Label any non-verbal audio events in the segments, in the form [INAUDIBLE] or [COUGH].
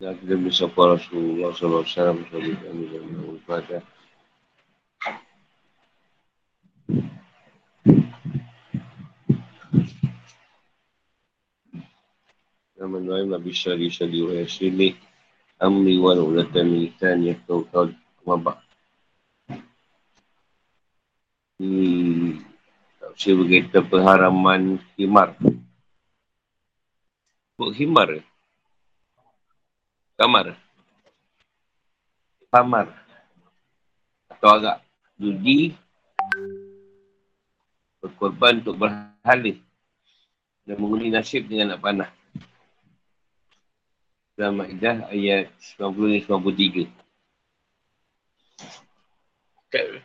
Dan kita bersapa Rasulullah SAW Salam kami dan Al-Fatihah Nama Nuaim Nabi Syari Syari wa Yasrili Amri wa Nulatan Militan Yahtau Kau Kumabak Ini Tafsir berkaitan pengharaman Himar Buk Himar Kamar. Kamar. Atau agak Judi. Berkorban untuk berhala Dan mengundi nasib dengan nak panah. Dalam Ma'idah ayat 90-93. Okay.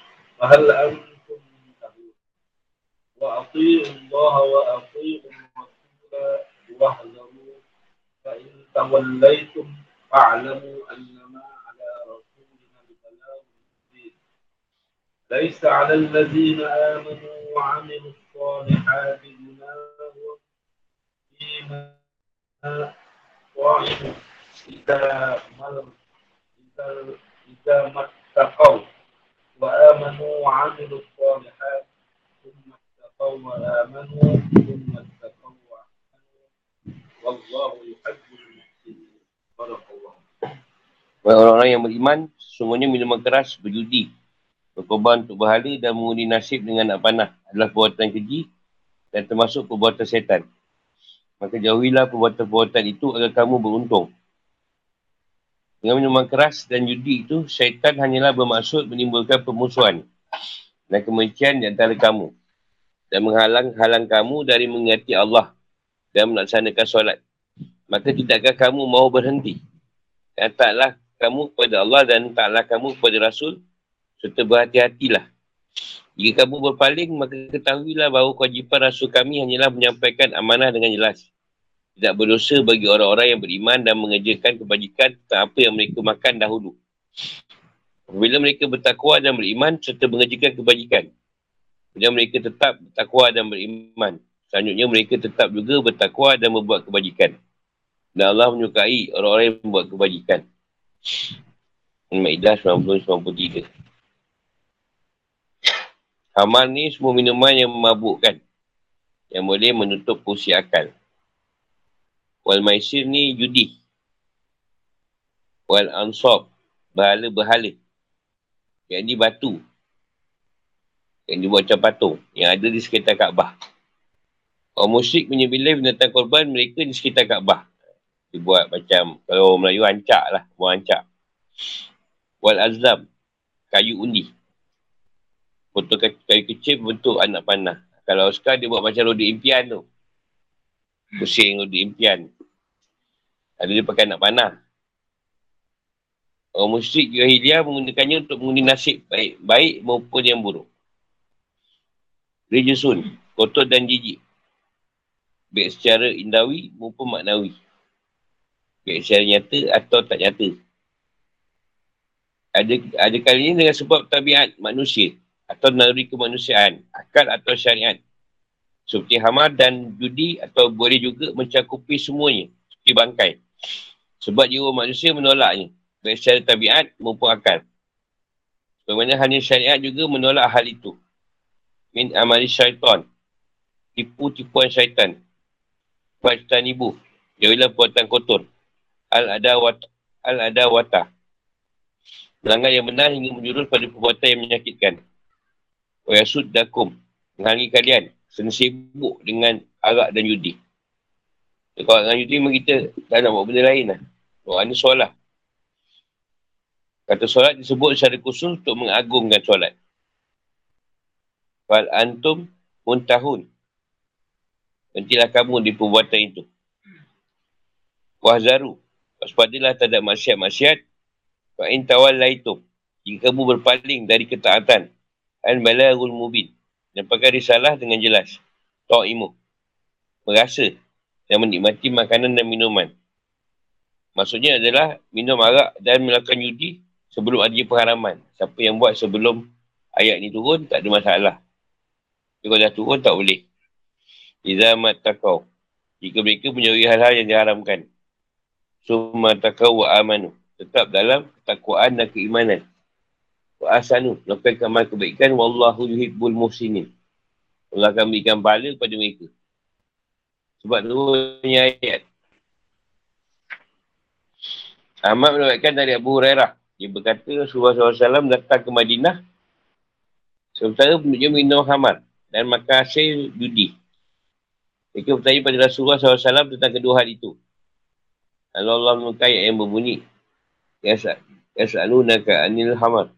فهل أنتم منتهون؟ وأطيعوا الله وأطيعوا الرسول واحذروا فإن توليتم فاعلموا أنما ليس على الذين آمنوا وعملوا الصالحات جناح فيما طعموا إذا مر إذا إذا ما اتقوا. وآمنوا وعملوا الصالحات ثم اتقوا وآمنوا ثم اتقوا وأحسنوا والله يحب المحسنين بارك الله Orang-orang yang beriman, semuanya minuman keras, berjudi, berkorban untuk berhala dan mengundi nasib dengan nak panah adalah perbuatan keji dan termasuk perbuatan setan. Maka jauhilah perbuatan-perbuatan itu agar kamu beruntung. Dengan minuman keras dan judi itu, syaitan hanyalah bermaksud menimbulkan permusuhan dan kemencian di antara kamu dan menghalang-halang kamu dari mengerti Allah dan melaksanakan solat. Maka tidakkah kamu mau berhenti? Dan taklah kamu kepada Allah dan taklah kamu kepada Rasul serta berhati-hatilah. Jika kamu berpaling, maka ketahuilah bahawa kewajipan rasul kami hanyalah menyampaikan amanah dengan jelas. Tidak berdosa bagi orang-orang yang beriman dan mengerjakan kebajikan tentang apa yang mereka makan dahulu. Apabila mereka bertakwa dan beriman serta mengerjakan kebajikan. Kemudian mereka tetap bertakwa dan beriman. Selanjutnya mereka tetap juga bertakwa dan membuat kebajikan. Dan Allah menyukai orang-orang yang membuat kebajikan. Al-Ma'idah 90-93 Hamar ni semua minuman yang memabukkan. Yang boleh menutup fungsi akal. Wal maisir ni judi. Wal ansab. Berhala-berhala. Yang ni batu. Yang dibuat macam patung. Yang ada di sekitar Kaabah. Orang musyrik menyebelih binatang korban mereka di sekitar Kaabah. Dibuat macam, kalau orang Melayu ancak lah. Buat ancak. Wal azam. Kayu undi. Potong kayu kecil bentuk anak panah. Kalau Oscar dia buat macam rodi impian tu. Pusing rodi impian. Ada dia pakai anak panah. Orang musyrik jahiliah menggunakannya untuk mengundi nasib baik baik maupun yang buruk. Rejusun, kotor dan jijik. Baik secara indawi maupun maknawi. Baik secara nyata atau tak nyata. Ada, ada kali ini dengan sebab tabiat manusia atau naluri kemanusiaan, akal atau syariat. Seperti hamar dan judi atau boleh juga mencakupi semuanya seperti bangkai. Sebab jiwa manusia menolaknya, baik secara tabiat maupun akal. Bagaimana hanya syariat juga menolak hal itu. Min amali syaitan. Tipu-tipuan syaitan. Fajtan ibu. Jauhilah perbuatan kotor. Al-adawat. Al-adawata. Melanggar yang benar hingga menjurus pada perbuatan yang menyakitkan. Wa yasuddakum. Menghalangi kalian. Senang sibuk dengan arak dan judi. Kalau dengan judi memang kita tak nak buat benda lain lah. Orang ni solat. Kata solat disebut secara khusus untuk mengagungkan solat. Fal antum muntahun. Nantilah kamu di perbuatan itu. Wahzaru. Waspadalah terhadap maksiat-maksiat. Fa'in tawallaitum. Jika kamu berpaling dari ketaatan. An balagul mubin. Dan pakai risalah dengan jelas. Ta'imu. Merasa. Dan menikmati makanan dan minuman. Maksudnya adalah minum arak dan melakukan judi sebelum ada pengharaman. Siapa yang buat sebelum ayat ni turun, tak ada masalah. Kalau dah turun, tak boleh. Iza matakau. Jika mereka menjauhi hal-hal yang diharamkan. Summa takau wa amanu. Tetap dalam ketakwaan dan keimanan. Wa asanu. Lakukan kamal kebaikan. Wallahu yuhibbul muhsinin. Allah akan berikan pahala kepada mereka. Sebab tu ayat. Ahmad menawarkan dari Abu Hurairah. Dia berkata Rasulullah SAW datang ke Madinah. Sementara dia minum hamar dan makan hasil judi. Mereka bertanya pada Rasulullah SAW tentang kedua hal itu. Allah Allah menukai yang berbunyi. Yas'alunaka anil hamar.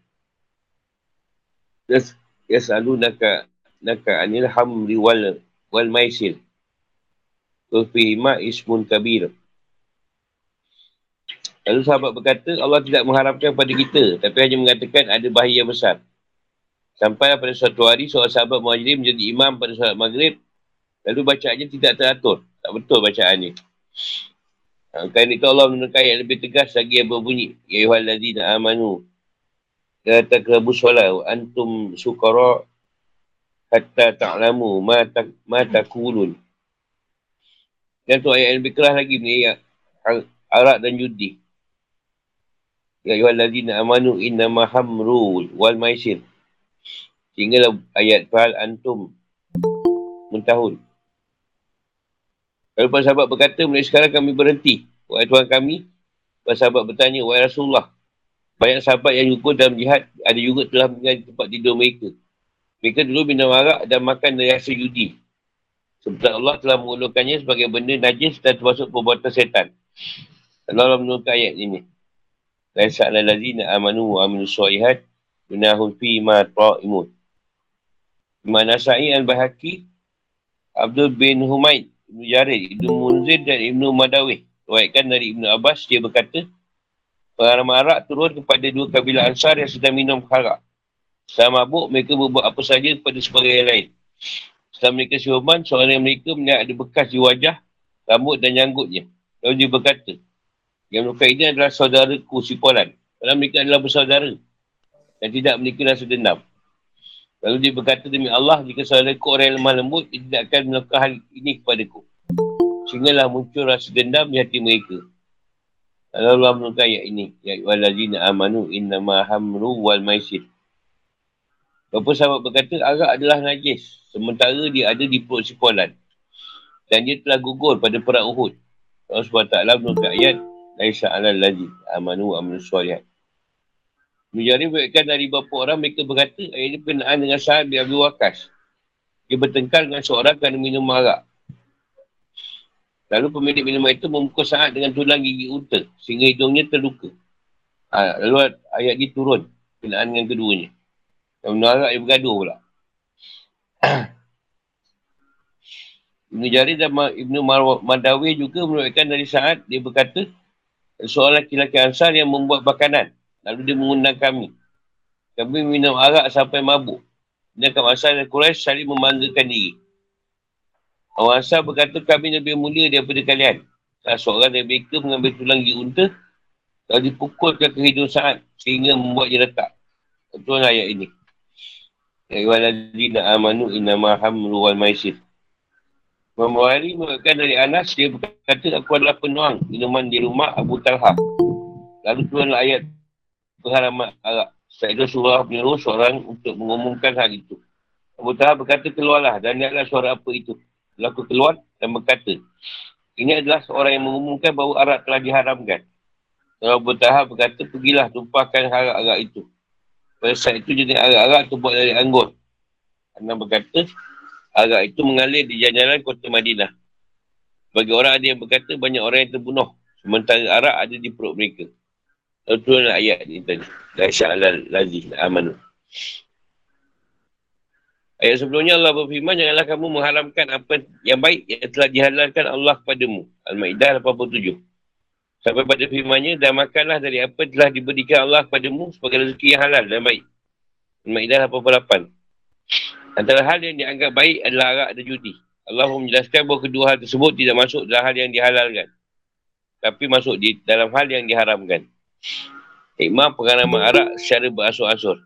Yas'alunaka naka anil hamri wal, wal maisir. Kufihima ismun kabir. Lalu sahabat berkata, Allah tidak mengharapkan pada kita, tapi hanya mengatakan ada bahaya besar. Sampai pada suatu hari, seorang sahabat muhajirin menjadi imam pada salat maghrib, lalu bacaannya tidak teratur. Tak betul bacaan ni. Kerana itu Allah menekan yang lebih tegas lagi yang berbunyi. Ya Yuhal Ladina Amanu. Kata kerabu solat. Antum sukara hatta ta'lamu ma, ta, ma takulun. Dan tu ayat yang lebih keras lagi ni. Arak dan judi. Ya ayuhal ladina amanu inna mahamru wal maisir. Sehinggalah ayat fahal antum mentahun. Lalu para sahabat berkata, mulai sekarang kami berhenti. Wahai Tuhan kami, para sahabat bertanya, Wahai Rasulullah, banyak sahabat yang gugur dalam jihad, ada juga telah mengenai tempat tidur mereka. Mereka dulu minum arak dan makan dari hasil judi. Sebab Allah telah mengulurkannya sebagai benda najis dan termasuk perbuatan setan. Allah menurunkan ayat ini. Laisa ala lazina amanu wa aminu suaihat Binahun fi ma ta'imun Imam Nasai al-Bahaki Abdul bin Humaid Ibn Jarid Ibn Munzir dan Ibn Madawih Ruatkan dari Ibn Abbas Dia berkata Pengalaman arak turun kepada dua kabilah ansar Yang sedang minum harak Setelah mabuk mereka berbuat apa saja Kepada sebagai yang lain Setelah mereka siuman Seorang mereka melihat ada bekas di wajah Rambut dan janggutnya Lalu dia berkata yang melukai ini adalah saudaraku si Polan. Kerana mereka adalah bersaudara. Dan tidak memiliki rasa dendam. Lalu dia berkata demi Allah, jika saudaraku orang yang lemah lembut, dia tidak akan melakukan hal ini kepadaku. Sehinggalah muncul rasa dendam di hati mereka. Lalu Allah menukai ayat ini. Ya walazina amanu innama hamru wal maisir. Beberapa sahabat berkata, arak adalah najis. Sementara dia ada di perut si Polan. Dan dia telah gugur pada perang Uhud. Allah SWT menukai ayat Laisa alal ladzi amanu amanu solihat. Mujari berkata dari beberapa orang mereka berkata ayat ini berkenaan dengan sahabat Abu Wakas. Dia bertengkar dengan seorang kerana minum marak. Lalu pemilik minuman itu memukul saat dengan tulang gigi unta sehingga hidungnya terluka. Ha, lalu ayat ini turun berkenaan dengan keduanya. Minum marak dia bergaduh pula. [CLEARS THROAT] Ibn Jari dan Ibn Madawi juga menuliskan dari saat dia berkata seorang lelaki-lelaki ansar yang membuat makanan. Lalu dia mengundang kami. Kami minum arak sampai mabuk. Dan dan Quraisy saling membanggakan diri. Orang ansar berkata kami lebih mulia daripada kalian. Salah seorang dari mereka mengambil tulang gigi unta. Lalu dipukulkan ke hidung saat sehingga membuat dia letak. Betul ayat ini. Ya waladina amanu inama hamru wal maisir. Imam Bukhari mengatakan dari Anas, dia berkata, aku adalah penuang minuman di rumah Abu Talha. Lalu turunlah ayat pengharaman Arab. Itu surah menyuruh seorang untuk mengumumkan hal itu. Abu Talha berkata, keluarlah dan lihatlah suara apa itu. Lalu keluar dan berkata, ini adalah seorang yang mengumumkan bahawa Arab telah diharamkan. Abu Talha berkata, pergilah tumpahkan Arab-Arab itu. Pada saat itu jenis Arab-Arab terbuat dari anggur. Anda berkata, Arak itu mengalir di jalan-jalan kota Madinah. Bagi orang ada yang berkata banyak orang yang terbunuh. Sementara arak ada di perut mereka. Lalu turunlah ayat ini tadi. Laisya alal lazi amanu. Ayat sebelumnya Allah berfirman, janganlah kamu mengharamkan apa yang baik yang telah dihalalkan Allah kepadamu. Al-Ma'idah 87. Sampai pada firmannya, dan makanlah dari apa telah diberikan Allah kepadamu sebagai rezeki yang halal dan baik. Al-Ma'idah 88. Antara hal yang dianggap baik adalah arak dan judi. Allah menjelaskan bahawa kedua hal tersebut tidak masuk dalam hal yang dihalalkan. Tapi masuk di dalam hal yang diharamkan. Hikmah pengalaman arak secara berasur-asur.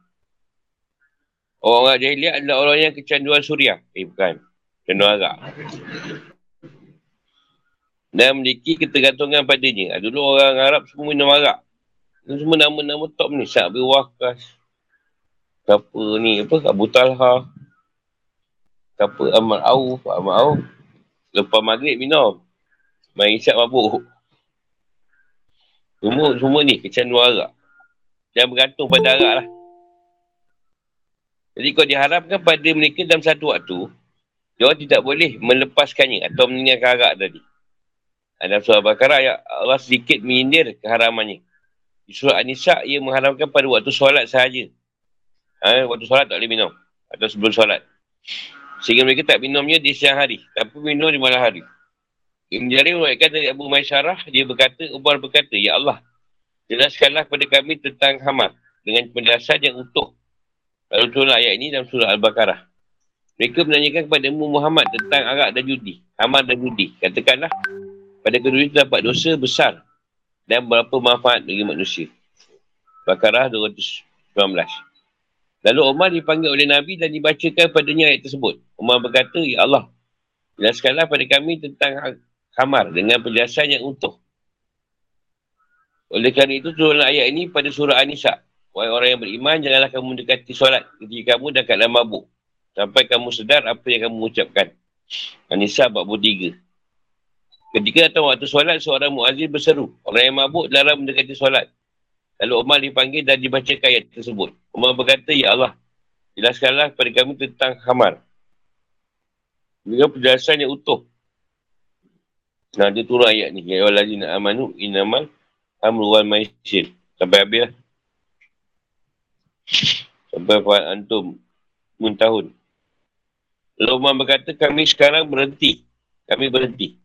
Orang-orang jahiliah adalah orang yang kecanduan suria. Eh bukan. Kecanduan arak. Dan memiliki ketergantungan padanya. Dulu orang Arab semua minum arak. Ini semua nama-nama top ni. Sa'bi Wakas. Siapa ni? Apa? Abu Talha. Siapa? Ahmad Auf. Ahmad Auf. Lepas maghrib minum. Main isyak mabuk. Semua, semua ni kecanduan arak. Dan bergantung pada arak lah. Jadi kalau diharapkan pada mereka dalam satu waktu, dia tidak boleh melepaskannya atau meninggalkan arak tadi. Dalam surah Al-Baqarah, Allah sedikit menyindir keharamannya. Di surah An-Nisa, ia mengharamkan pada waktu solat sahaja. Ha, waktu solat tak boleh minum. Atau sebelum solat. Sehingga mereka tak minumnya di siang hari. Tapi minum di malam hari. Ibn Jarir mengatakan dari Abu Maisyarah, dia berkata, Umar berkata, Ya Allah, jelaskanlah kepada kami tentang hamar dengan penjelasan yang utuh Lalu turun ayat ini dalam surah Al-Baqarah. Mereka menanyakan kepada Muhammad tentang arak dan judi. Amal dan judi. Katakanlah, pada kedua itu dapat dosa besar dan berapa manfaat bagi manusia. Baqarah 219. Lalu Umar dipanggil oleh Nabi dan dibacakan padanya ayat tersebut. Umar berkata, Ya Allah, jelaskanlah pada kami tentang khamar dengan penjelasan yang utuh. Oleh kerana itu, turun ayat ini pada surah An-Nisa Wahai orang yang beriman, janganlah kamu mendekati solat ketika kamu dah kat dalam mabuk. Sampai kamu sedar apa yang kamu ucapkan. Anissa 43. Ketika datang waktu solat, seorang muazzin berseru. Orang yang mabuk larang mendekati solat. Lalu Umar dipanggil dan dibaca ayat tersebut. Umar berkata, Ya Allah, jelaskanlah kepada kami tentang khamar. Dengan penjelasan yang utuh. Nah, dia turun ayat ni. Ya Allah, amanu inamal amruwan maisir. Sampai habis lah. Sampai Fuad Antum Muntahun. Luman berkata, kami sekarang berhenti. Kami berhenti.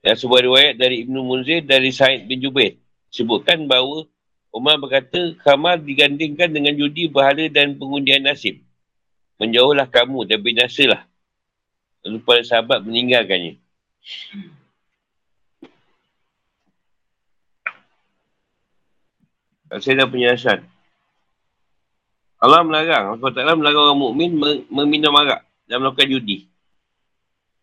Dan sebuah riwayat dari Ibn Munzir dari Said bin Jubair. Sebutkan bahawa Umar berkata, kamar digandingkan dengan judi, bahala dan pengundian nasib. Menjauhlah kamu dan binasalah. Lalu para sahabat meninggalkannya. Saya dah penjelasan. Allah melarang. Allah Ta'ala melarang orang mukmin meminum arak dan melakukan judi.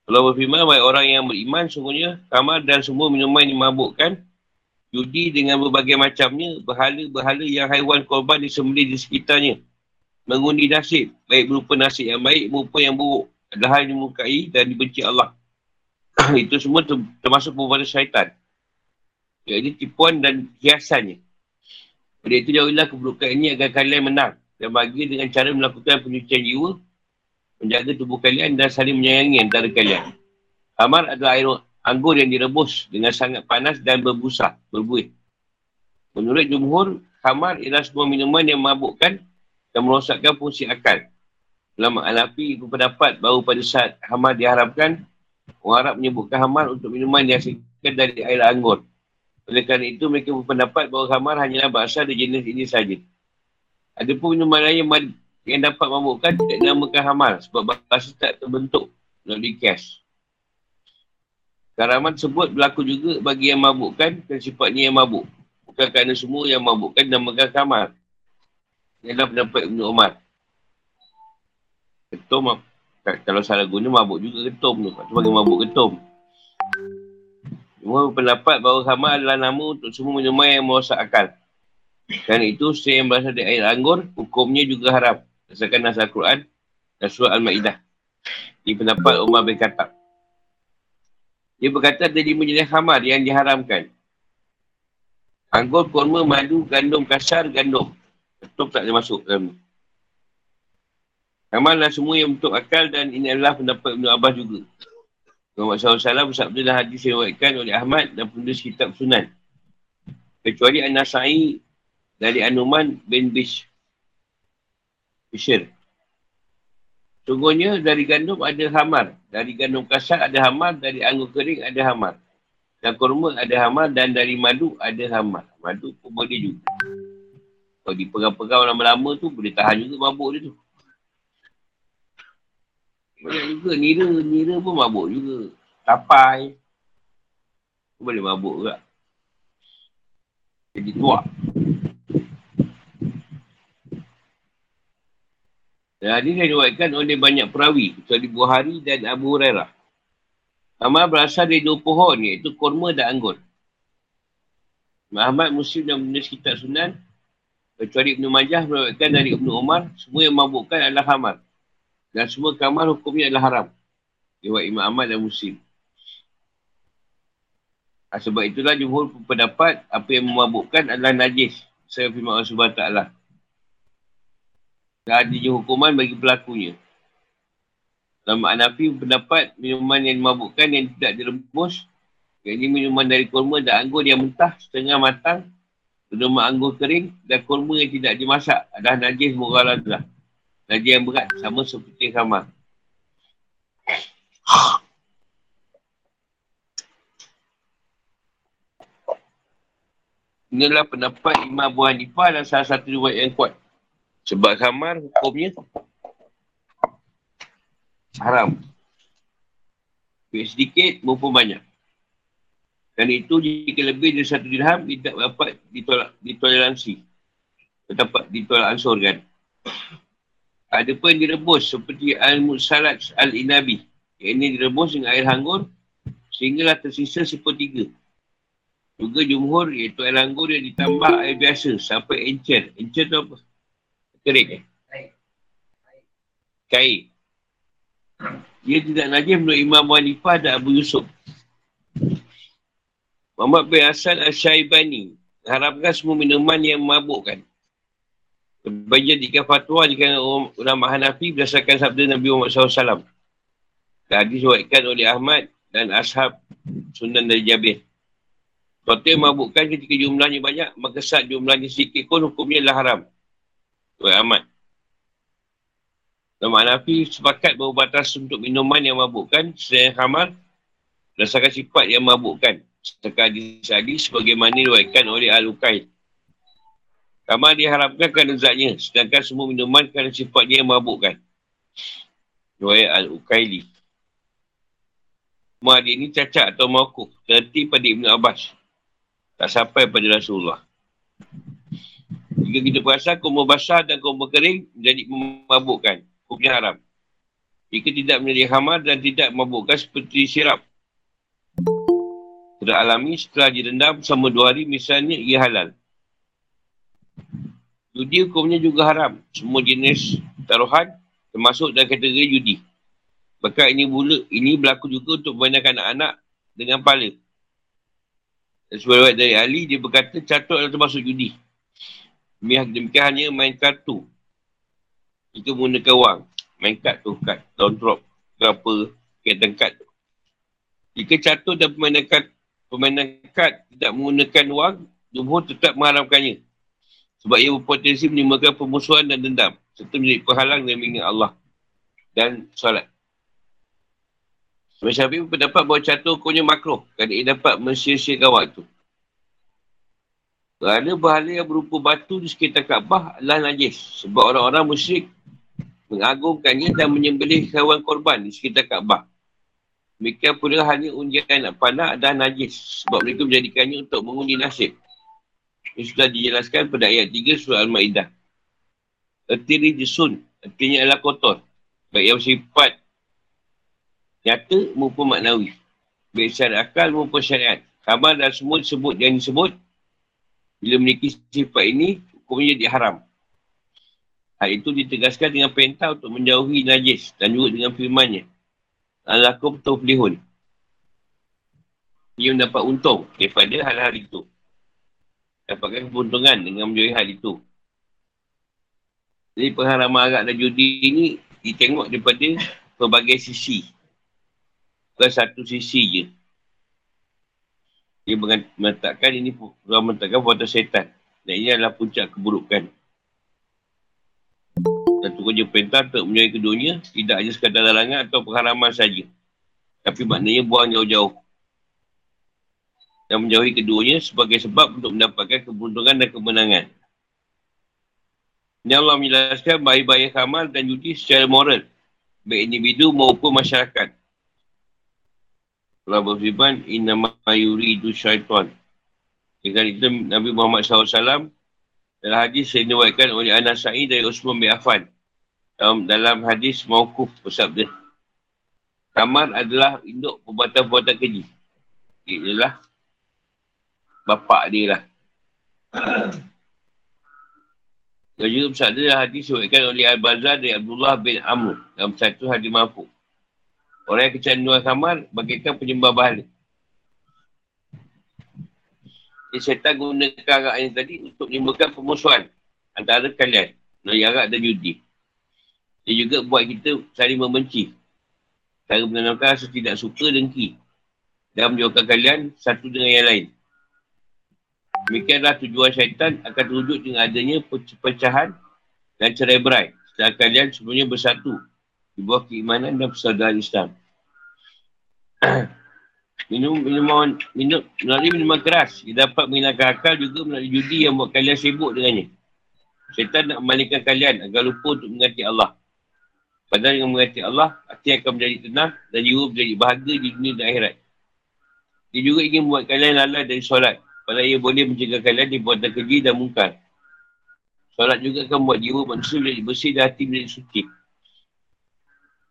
Allah berfirman, baik orang yang beriman, sungguhnya kamar dan semua minuman yang memabukkan, judi dengan berbagai macamnya, berhala-berhala yang haiwan korban disembelih di sekitarnya, mengundi nasib, baik berupa nasib yang baik maupun yang buruk, adalah hal yang dimukai dan dibenci Allah. [CLEARS THROAT] Itu semua termasuk perbuatan syaitan. Jadi tipuan dan hiasannya. Oleh itu jauhilah keburukan ini agar kalian menang dan bagi dengan cara melakukan penyucian jiwa, menjaga tubuh kalian dan saling menyayangi antara kalian. Amar adalah air anggur yang direbus dengan sangat panas dan berbusa, berbuih. Menurut jumhur, khamar ialah semua minuman yang memabukkan dan merosakkan fungsi akal. Ulama Al-Afi berpendapat bahawa pada saat hamar diharapkan, orang Arab menyebutkan hamar untuk minuman yang dihasilkan dari air anggur. Oleh kerana itu, mereka berpendapat bahawa hamar hanyalah berasal dari jenis ini saja. Ada pun minuman lain yang, yang dapat memabukkan tidak dinamakan hamal sebab bahasa tak terbentuk melalui kias. Karaman tersebut berlaku juga bagi yang mabukkan dan sifatnya yang mabuk. Bukan kerana semua yang mabukkan dan megang kamar. Ini adalah pendapat Ibn Umar. Ketum, kalau salah guna mabuk juga ketum tu. Sebagai mabuk ketum. Semua pendapat bahawa kamar adalah nama untuk semua minuman yang merosak akal. Dan itu saya yang berasal dari air anggur, hukumnya juga haram. Berdasarkan nasa Al-Quran dan surah Al-Ma'idah. Di pendapat Umar bin Khattab. Dia berkata ada lima jenis khamar yang diharamkan. Anggur, kurma, madu, gandum, kasar, gandum. Betul tak masuk dalam ni. Semua yang bentuk akal dan ini adalah pendapat Ibn Abbas juga. Muhammad SAW bersabda dalam hadis yang oleh Ahmad dan penulis kitab Sunan. Kecuali An-Nasai dari Anuman bin Bish. Bishir. Sungguhnya dari gandum ada hamar. Dari gandum kasar ada hamar. Dari anggur kering ada hamar. Dan kurma ada hamar. Dan dari madu ada hamar. Madu pun boleh juga. Kalau dipegang-pegang lama-lama tu boleh tahan juga mabuk dia tu. Banyak juga. Nira, nira pun mabuk juga. Tapai. Boleh mabuk juga. Jadi tuak. Dan hadis diwakilkan oleh banyak perawi, kecuali Buhari dan Abu Hurairah. Amal berasal dari dua pohon, iaitu korma dan anggur. Muhammad Muslim dan menulis kitab sunan, kecuali Ibn Majah merawakan dari Ibn Umar, semua yang mabukkan adalah hamar. Dan semua kamar hukumnya adalah haram. Lewat Imam Ahmad dan Muslim. Ha, sebab itulah jumhur pendapat apa yang memabukkan adalah najis. Saya firman Allah SWT. Tak adanya hukuman bagi pelakunya. Dalam Hanafi pendapat minuman yang memabukkan yang tidak direbus, iaitu minuman dari kurma dan anggur yang mentah setengah matang, minuman anggur kering dan kurma yang tidak dimasak adalah najis mughaladah. Najis yang berat sama seperti khamar. Inilah pendapat Imam Abu Hanifah dan salah satu riwayat yang kuat. Sebab khamar hukumnya haram. Baik sedikit maupun banyak. Dan itu jika lebih dari satu dirham tidak dapat ditolak, ditoleransi. Dapat ditolak ansurkan. Ada pun yang direbus seperti Al-Musalat Al-Inabi. Yang ini direbus dengan air hanggur sehinggalah tersisa sepertiga. Juga jumhur iaitu air hanggur yang ditambah air biasa sampai encer. Encer tu apa? Kering eh? Kain. Dia tidak najis menurut Imam Wanifah dan Abu Yusuf. Muhammad bin Hassan Al-Syaibani harapkan semua minuman yang memabukkan. Bagi jadikan fatwa jika ulama Hanafi berdasarkan sabda Nabi Muhammad SAW. Tadi diwakilkan oleh Ahmad dan Ashab Sunan dari Jabir. Kalau yang memabukkan ketika jumlahnya banyak, maka saat jumlahnya sedikit pun hukumnya adalah haram. Ahmad. Nama Hanafi sepakat bahawa batas untuk minuman yang mabukkan selain khamar berdasarkan sifat yang mabukkan. Setelah hadis sebagaimana diwaikan oleh Al-Uqaid. Khamar diharapkan kerana zatnya sedangkan semua minuman kerana sifatnya yang mabukkan. Riwayat Al-Uqaili. Semua hadis ini cacat atau mawkuf. Terhenti pada Ibn Abbas. Tak sampai pada Rasulullah. Jika kita perasan kumur basah dan kumur kering menjadi memabukkan. Hukumnya haram. Jika tidak menjadi hamar dan tidak memabukkan seperti sirap. Tidak alami setelah direndam selama dua hari misalnya ia halal. Judi hukumnya juga haram. Semua jenis taruhan termasuk dalam kategori judi. Bahkan ini bula, ini berlaku juga untuk memandangkan anak-anak dengan pala. Sebuah dari Ali, dia berkata catur adalah termasuk judi. Demikian hanya main kartu. Itu menggunakan wang. Main kad tu. Down drop. Berapa. Kaitan kad tu. Jika catur dan permainan kad, permainan kad tidak menggunakan wang, Jumhur tetap mengharamkannya. Sebab ia berpotensi menimbulkan pemusuhan dan dendam. Serta menjadi penghalang dan mengingat Allah. Dan solat. Sebab Syafiq pendapat bahawa catur hukumnya makruh. Kerana ia dapat mensia-siakan waktu. Kerana bahala yang berupa batu di sekitar Kaabah adalah najis. Sebab orang-orang musyrik mengagungkannya dan menyembelih kawan korban di sekitar Kaabah. Demikian pula hanya undian anak panah adalah najis. Sebab mereka menjadikannya untuk mengundi nasib. Ini sudah dijelaskan pada ayat 3 surah Al-Ma'idah. Ertiri jisun. Artinya adalah kotor. Baik yang sifat nyata maupun maknawi. Baik syariat akal maupun syariat. Kabar dan semua disebut yang disebut bila memiliki sifat ini, hukumnya jadi haram. Hal itu ditegaskan dengan perintah untuk menjauhi najis dan juga dengan firmannya. Alakum tuflihun. Ia mendapat untung daripada hal-hal itu. Dapatkan keuntungan dengan menjauhi hal itu. Jadi pengharaman arak dan judi ini ditengok daripada pelbagai sisi. Bukan satu sisi je. Dia mengatakan ini Tuhan mengatakan buatan setan. Dan ini adalah puncak keburukan. Dan kerja perintah untuk menjauhi keduanya, tidak hanya sekadar larangan atau pengharaman saja. Tapi maknanya buang jauh-jauh. Dan menjauhi keduanya sebagai sebab untuk mendapatkan keberuntungan dan kemenangan. Ini Allah menjelaskan bahaya-bahaya khamal dan judi secara moral. Baik individu maupun masyarakat. Allah berfirman, Inna ma'ayuri itu syaitan. Jika itu Nabi Muhammad SAW dalam hadis yang diwakilkan oleh Anas Sa'id dari Usman bin Affan. Dalam, dalam hadis mawkuf bersabda. Kamar adalah induk perbuatan-perbuatan keji. Ialah bapak dia lah. Juga bersabda hadis diwakilkan oleh Al-Bazar dari Abdullah bin Amr dalam satu hadis mampu. Orang yang kecanduan kamar bagaikan penyembah bahala. Jadi syaitan gunakan arak ini tadi untuk menimbulkan pemusuhan antara kalian. Melalui arak dan judi. Dia juga buat kita saling membenci. Cara menanamkan rasa tidak suka dengki. Dan menjauhkan kalian satu dengan yang lain. Demikianlah tujuan syaitan akan terwujud dengan adanya pecahan dan cerai berai. Setelah kalian sebenarnya bersatu di bawah keimanan dan persaudaraan Islam. [CLEARS THROAT] minum minuman minum melalui minuman keras ia dapat menghilangkan akal juga melalui judi yang buat kalian sibuk dengannya. Syaitan nak memalingkan kalian agar lupa untuk mengganti Allah. Padahal dengan mengganti Allah, hati akan menjadi tenang dan jiwa menjadi bahagia di dunia dan akhirat. Dia juga ingin membuat kalian lalai dari solat. Padahal ia boleh mencegah kalian di buatan keji dan mungkar. Solat juga akan membuat jiwa manusia menjadi bersih dan hati menjadi suci.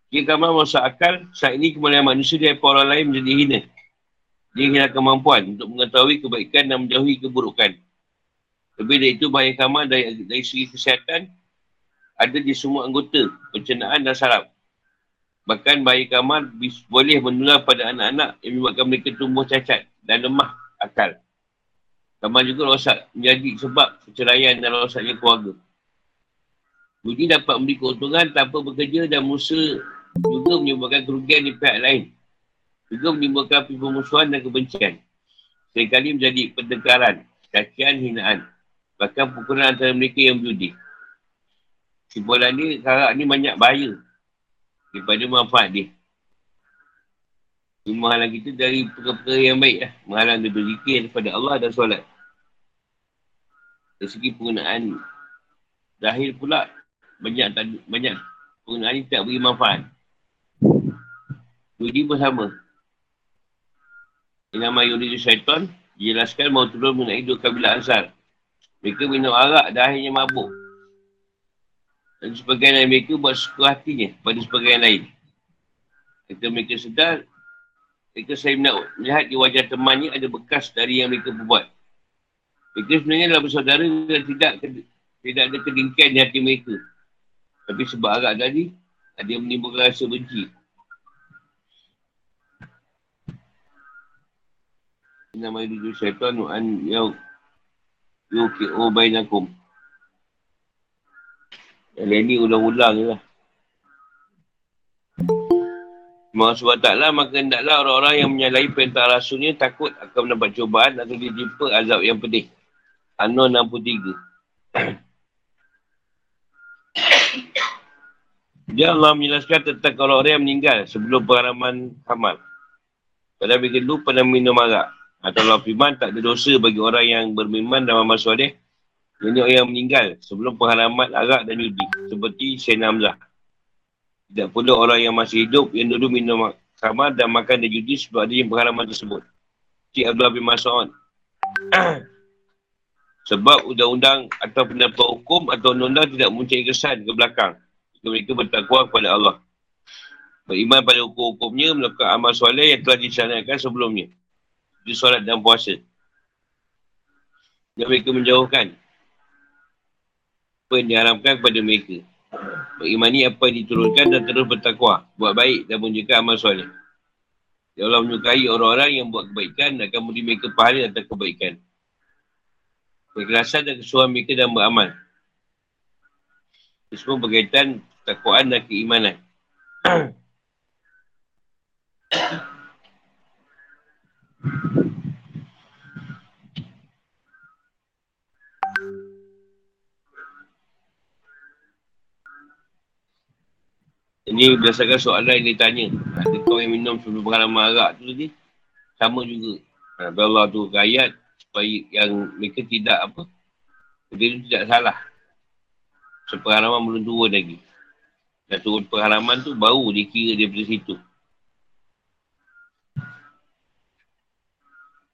Jika kamu masuk akal, saat ini kemuliaan manusia dari orang lain menjadi hina. Dia hilang kemampuan untuk mengetahui kebaikan dan menjauhi keburukan. Lebih dari itu, bahaya kamar dari, dari segi kesihatan ada di semua anggota, pencernaan dan saraf. Bahkan bahaya kamar boleh menular pada anak-anak yang menyebabkan mereka tumbuh cacat dan lemah akal. Kamar juga rosak menjadi sebab perceraian dan rosaknya keluarga. Budi dapat memberi keuntungan tanpa bekerja dan musuh juga menyebabkan kerugian di pihak lain. Juga menimbulkan pemusuhan dan kebencian. Seringkali menjadi pendekaran, cacian, hinaan. Bahkan pukulan antara mereka yang berjudi. Simpulan ni, karak ni banyak bahaya. Daripada manfaat dia. Dia menghalang kita dari perkara-perkara yang baik lah. Menghalang dia berzikir daripada Allah dan solat. Dari segi penggunaan zahir pula, banyak banyak penggunaan ini tak beri manfaat. Judi pun sama. Yang nama Yudi Syaitan dijelaskan mahu turun mengenai dua kabilah Ansar. Mereka minum arak dan akhirnya mabuk. Dan sebagian lain mereka buat suka hatinya pada sebagian lain. Ketika mereka sedar, mereka saya nak melihat di wajah temannya ada bekas dari yang mereka buat. Mereka sebenarnya adalah bersaudara dan tidak tidak ada kedengkian di hati mereka. Tapi sebab arak tadi, ada menimbulkan rasa benci. Nama itu syaitan an yau yuki'u bainakum. Yang lain ni ulang-ulang je lah. Allah SWT maka hendaklah orang-orang yang menyalahi perintah rasulnya takut akan mendapat cubaan atau dijumpa azab yang pedih. An-Nur 63. [COUGHS] Dia Allah menjelaskan tentang orang-orang yang meninggal sebelum pengharaman hamal. Pada mereka dulu pernah minum arak. Atau Allah firman tak ada dosa bagi orang yang beriman dan amal soleh. Ini orang yang meninggal sebelum penghalaman arak dan yudi. Seperti Sayyidina Hamzah. Tidak perlu orang yang masih hidup yang dulu minum kamar dan makan dan judi sebab ada yang penghalaman tersebut. Cik Abdullah bin Mas'ud. [CLEARS THROAT] sebab undang-undang atau pendapat hukum atau undang-undang tidak mencari kesan ke belakang. Jika mereka bertakwa kepada Allah. Beriman pada hukum-hukumnya melakukan amal soleh yang telah dicanangkan sebelumnya di solat dan puasa. Dan mereka menjauhkan apa yang diharamkan kepada mereka. Beriman apa yang diturunkan dan terus bertakwa. Buat baik dan menjaga amal soleh. Ya Allah menyukai orang-orang yang buat kebaikan dan akan memberi mereka pahala atas kebaikan. Kekerasan dan kesuruhan mereka dan beramal. Itu semua berkaitan takwaan dan keimanan. Ini berdasarkan soalan yang ditanya. Ada kau yang minum sebelum pengalaman arak tu tadi. Sama juga. Ha, Allah tu ayat supaya yang mereka tidak apa. Dia tu tidak salah. Sepengalaman belum turun lagi. Dan turun pengalaman tu baru dikira daripada situ.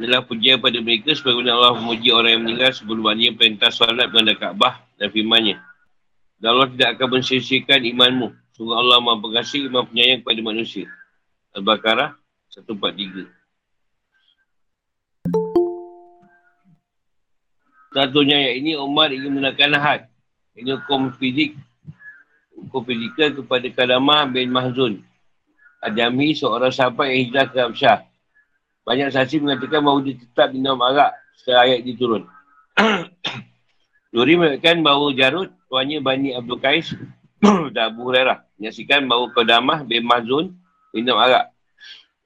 Inilah pujian pada mereka sebagaimana Allah memuji orang yang meninggal sebelum dia perintah solat menghadap Kaabah dan firmannya. Dan Allah tidak akan mensiasikan imanmu. Sungguh Allah maha pengasih, maha penyayang kepada manusia. Al-Baqarah 143. Satunya ayat ini, Umar ingin menggunakan had. Ini hukum fizik. Hukum fizikal kepada Kadamah bin Mahzun. Adami seorang sahabat yang hijrah ke Absyah. Banyak saksi mengatakan bahawa dia tetap minum arak setelah ayat itu turun. [CLEARS THROAT] Luri mengatakan bahawa Jarud, tuannya Bani Abdul Qais [COUGHS] dan Abu Hurairah. Menyaksikan bahawa Qadamah bin Mazun minum arak.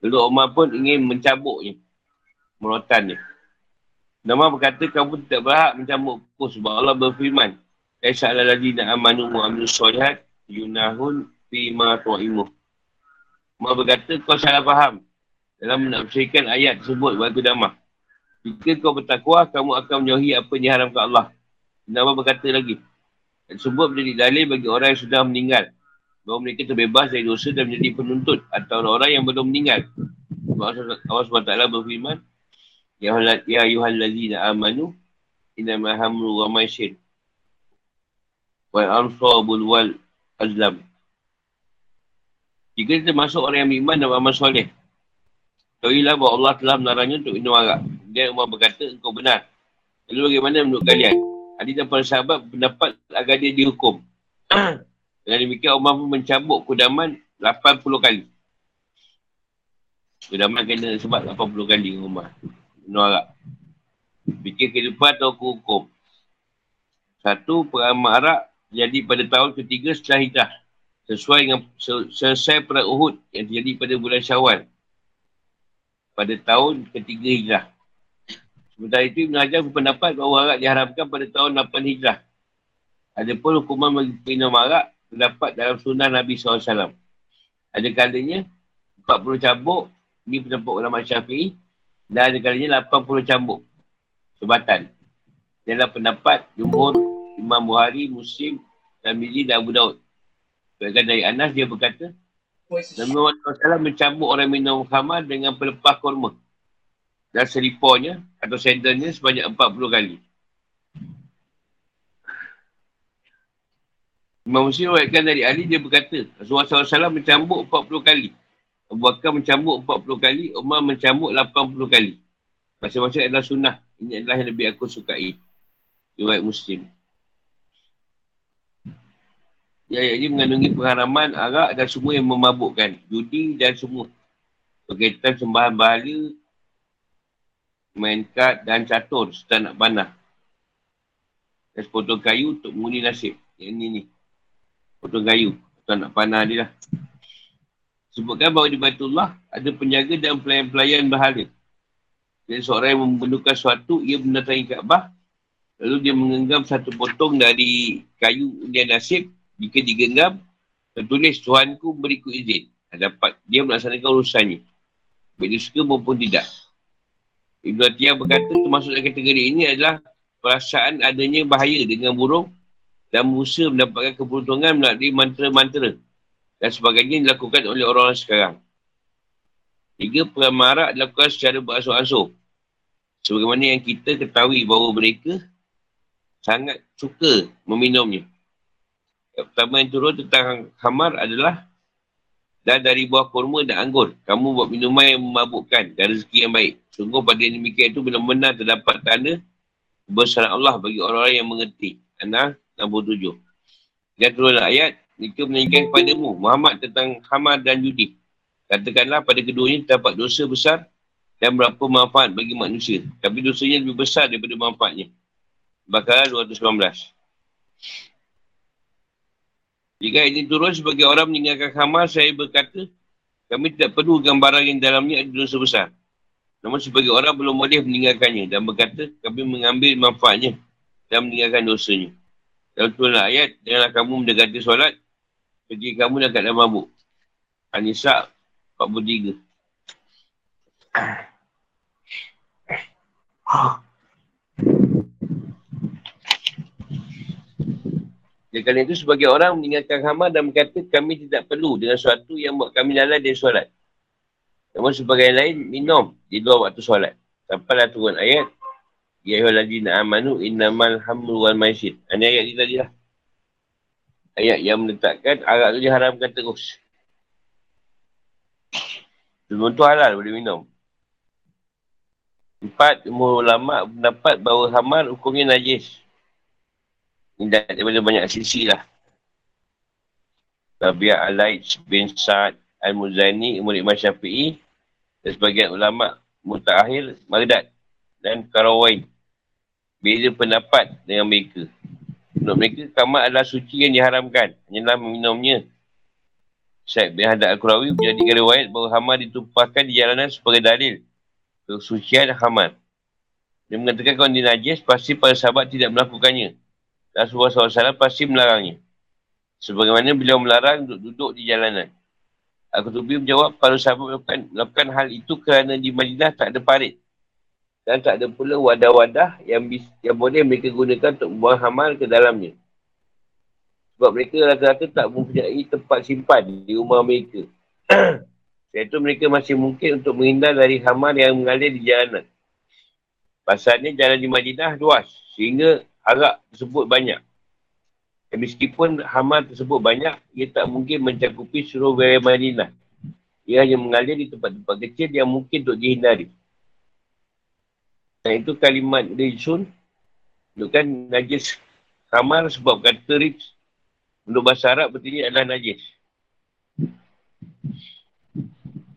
Lalu Umar pun ingin mencabuknya. Merotannya. Nama berkata, kamu tidak berhak mencambuk kukus sebab Allah berfirman. Kaisa ala ladina amanu mu'aminu solihat yunahun fi ma tu'imu. Umar berkata, kau salah faham dalam menafsirkan ayat tersebut waktu damah. Jika kau bertakwa, kamu akan menjauhi apa yang diharamkan Allah. Nama berkata lagi. Tersebut menjadi dalil bagi orang yang sudah meninggal. Bahawa mereka terbebas dari dosa dan menjadi penuntut atau orang yang belum meninggal. Allah SWT berfirman, Ya ayuhal lazina amanu, inna mahamru wa maisir. Wal ansabul wal azlam. Jika kita masuk orang yang beriman dan beramal soleh, Tahuilah bahawa Allah telah melarangnya untuk minum arak. Dia Umar berkata, engkau benar. Lalu bagaimana menurut kalian? Ali dan para sahabat pendapat agar dia dihukum. [CLEARS THROAT] Dengan demikian Umar pun mencabuk kudaman 80 kali. Kudaman kena sebab 80 kali Umar. Minum arak. Fikir ke depan atau ke hukum. Satu, peramal arak jadi pada tahun ketiga setelah hijrah. Sesuai dengan selesai perang Uhud yang terjadi pada bulan syawal pada tahun ketiga hijrah. Sementara itu Ibn Hajar berpendapat bahawa arak diharamkan pada tahun 8 hijrah. Ada pun hukuman bagi minum arak terdapat dalam sunnah Nabi SAW. Ada kalanya 40 cambuk, ini pendapat ulama syafi'i, dan ada kalanya 80 cambuk. Sebatan. Ialah pendapat Jumhur, Imam Buhari, Muslim, dan Mizi dan Abu Daud. Sebabkan dari Anas dia berkata, Nabi Muhammad SAW mencambuk orang minum khamar dengan pelepah korma. Dan seripornya atau sendernya sebanyak 40 kali. Imam Muslim wakilkan dari Ali dia berkata Rasulullah SAW mencambuk 40 kali. Abu Bakar mencambuk 40 kali. Umar mencambuk 80 kali. Masing-masing adalah sunnah. Ini adalah yang lebih aku sukai. Riwayat Muslim. Ya, ayat ini mengandungi pengharaman arak dan semua yang memabukkan. Judi dan semua. Berkaitan sembahan bahala, main kad dan catur serta nak panah. Dan sepotong kayu untuk mengundi nasib. Yang ini ni. Potong kayu. Atau nak panah dia lah. Sebutkan bahawa di Baitullah ada penjaga dan pelayan-pelayan bahala. Jadi seorang yang membentukkan sesuatu, ia mendatangi Kaabah. Lalu dia mengenggam satu potong dari kayu undian nasib jika digenggam, tertulis Tuhanku beriku izin. Dapat dia melaksanakan urusannya. Dia suka maupun tidak. Ibn Atiyah berkata termasuk dalam kategori ini adalah perasaan adanya bahaya dengan burung dan berusaha mendapatkan keberuntungan melalui mantra-mantra dan sebagainya dilakukan oleh orang-orang sekarang. Tiga, peramarak dilakukan secara berasuh-asuh. Sebagaimana yang kita ketahui bahawa mereka sangat suka meminumnya. Yang pertama yang turun tentang hamar adalah dan dari buah kurma dan anggur. Kamu buat minuman yang memabukkan dan rezeki yang baik. Sungguh pada yang demikian itu benar-benar terdapat tanda kebesaran Allah bagi orang-orang yang mengerti. Anak 67. Dan turunlah ayat, mereka menanyakan kepadamu Muhammad tentang hamar dan judi. Katakanlah pada keduanya terdapat dosa besar dan berapa manfaat bagi manusia. Tapi dosanya lebih besar daripada manfaatnya. Bakaran 219. Jika ini turun sebagai orang meninggalkan khamar, saya berkata, kami tidak perlu gambaran yang dalamnya ada dosa besar. Namun sebagai orang belum boleh meninggalkannya dan berkata, kami mengambil manfaatnya dan meninggalkan dosanya. Dalam turun ayat, janganlah kamu mendekati solat Kerja kamu dah keadaan mabuk. Anissa 43. Dan kerana itu sebagai orang meninggalkan khamar dan berkata kami tidak perlu dengan sesuatu yang buat kami lalai dari solat. Namun sebagai lain, minum di luar waktu solat. Sampailah turun ayat. Ya ayuhaladzina amanu innamal hamru wal maisyid. Ini ayat ini tadi lah. Ayat yang meletakkan arak itu diharamkan terus. Sebelum tu halal boleh minum. Empat, ulama pendapat bahawa hamar hukumnya najis. Ini daripada banyak sisi lah. Rabi'ah Alaij bin Sa'ad Al-Muzani, murid Imam Syafi'i dan sebagian ulama' Muta'ahir, Maghdad dan Karawain. Beza pendapat dengan mereka. Menurut mereka, kamar adalah suci yang diharamkan. Hanyalah meminumnya. Syed bin Hadad Al-Qurawi menjadikan riwayat bahawa hamar ditumpahkan di jalanan sebagai dalil kesucian hamar. Dia mengatakan kalau dia najis, pasti para sahabat tidak melakukannya. Rasulullah SAW pasti melarangnya. Sebagaimana beliau melarang duduk, duduk di jalanan. Aku tubi menjawab, para sahabat melakukan, melakukan hal itu kerana di Madinah tak ada parit. Dan tak ada pula wadah-wadah yang, bis, yang boleh mereka gunakan untuk buang hamal ke dalamnya. Sebab mereka rata-rata tak mempunyai tempat simpan di rumah mereka. [CLEARS THROAT] Iaitu mereka masih mungkin untuk menghindar dari hamal yang mengalir di jalanan. Pasalnya jalan di Madinah luas. Sehingga arak tersebut banyak. Dan meskipun hamal tersebut banyak, ia tak mungkin mencakupi seluruh wilayah Madinah. Ia hanya mengalir di tempat-tempat kecil yang mungkin untuk dihindari. Dan itu kalimat Rizun menunjukkan najis hamal sebab kata Riz untuk bahasa Arab berarti adalah najis.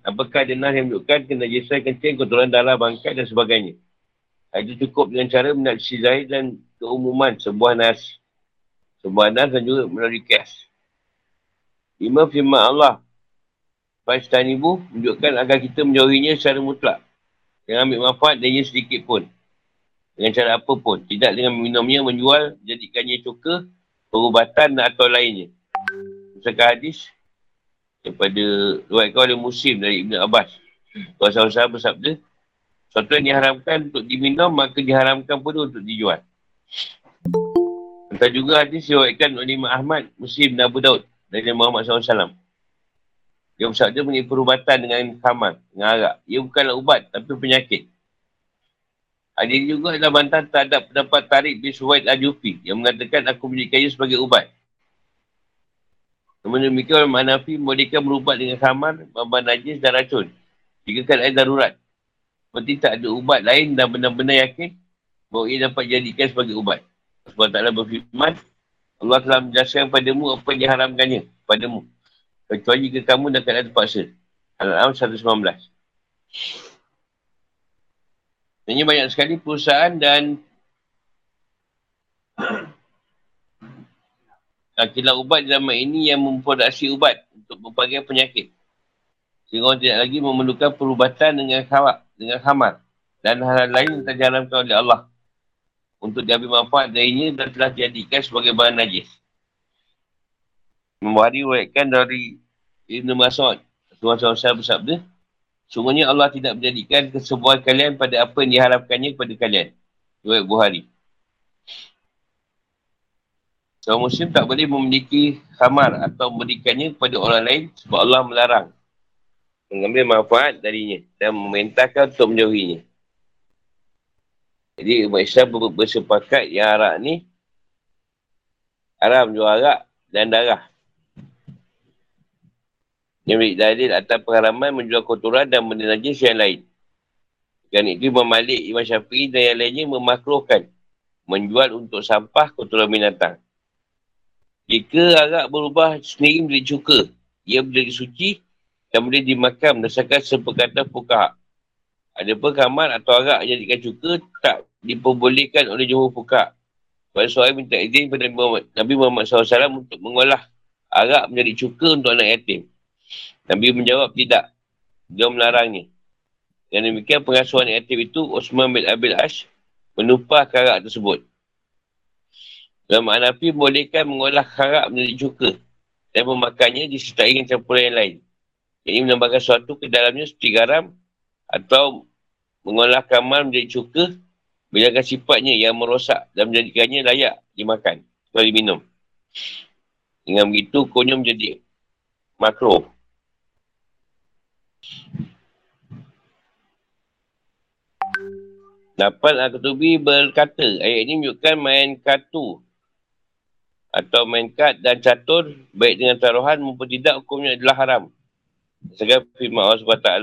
Apakah ada yang menunjukkan kenajisan kencing, kotoran darah, bangkai dan sebagainya. Itu cukup dengan cara menaksi zahir dan keumuman sebuah nas. Sebuah nas dan juga melalui kias. Lima firman Allah. Fastanibu menunjukkan agar kita menjauhinya secara mutlak. Jangan ambil manfaat darinya sedikit pun. Dengan cara apa pun. Tidak dengan minumnya, menjual, jadikannya cuka, perubatan atau lainnya. Misalkan hadis daripada kau oleh musim dari Ibn Abbas. Rasulullah bersabda, sesuatu yang diharamkan untuk diminum, maka diharamkan pun untuk dijual. Entah juga hadis diwakilkan oleh Imam Ahmad, Muslim dan Abu Daud dari Muhammad SAW. Dia bersabda mengenai perubatan dengan khamar, dengan arak. Ia bukanlah ubat, tapi penyakit. Ada juga adalah bantahan terhadap pendapat Tariq bin Suwaid Al-Jufi yang mengatakan aku menjadikannya sebagai ubat. Namun demikian orang Hanafi bolehkan berubat dengan khamar, bahan najis dan racun. Jika keadaan darurat. Seperti tak ada ubat lain dan benar-benar yakin bahawa ia dapat dijadikan sebagai ubat. Sebab taklah berfirman, Allah telah menjelaskan padamu apa yang diharamkannya padamu. Kecuali jika kamu dah keadaan terpaksa. Al-Am 119. Ini banyak sekali perusahaan dan [CLEARS THROAT] kilau ubat zaman ini yang memproduksi ubat untuk berbagai penyakit. Sehingga orang tidak lagi memerlukan perubatan dengan khamar, dengan khamar dan hal-hal lain yang terjalankan oleh Allah untuk diambil manfaat darinya dan telah dijadikan sebagai bahan najis. Membuahari waikan dari Ibn Mas'ud. Tuhan SAW bersabda, Sungguhnya Allah tidak menjadikan kesebuahan kalian pada apa yang diharapkannya kepada kalian. Riwayat Buhari. Seorang Muslim tak boleh memiliki khamar atau memberikannya kepada orang lain sebab Allah melarang mengambil manfaat darinya dan memerintahkan untuk menjauhinya. Jadi umat Islam bersepakat yang arak ni haram jual arak dan darah. Yang dalil atas pengharaman menjual kotoran dan benda najis yang lain. Dan itu Imam Malik, Imam Syafi'i dan yang lainnya memakruhkan menjual untuk sampah kotoran binatang. Jika arak berubah sendiri menjadi cuka, ia menjadi suci dan boleh dimakan berdasarkan sepekatan fukaha. Ada pun kamar atau arak jadikan cuka tak diperbolehkan oleh jumhur fukaha. Pada soal minta izin kepada Nabi Muhammad SAW untuk mengolah arak menjadi cuka untuk anak yatim. Nabi menjawab tidak. Dia melarangnya. Dan demikian pengasuhan aktif itu, Osman bin Abil Ash menumpah karak tersebut. Dalam Hanafi bolehkan mengolah karak menjadi cuka. dan memakannya disertai dengan campuran yang lain. Ini menambahkan sesuatu ke dalamnya seperti garam atau mengolah kamar menjadi cuka Bilangkan sifatnya yang merosak dan menjadikannya layak dimakan atau diminum. Dengan begitu, hukumnya menjadi makro. Dapat Al-Qutubi berkata, ayat ini menunjukkan main kartu atau main kad dan catur baik dengan taruhan maupun tidak hukumnya adalah haram. Sekarang firman Allah SWT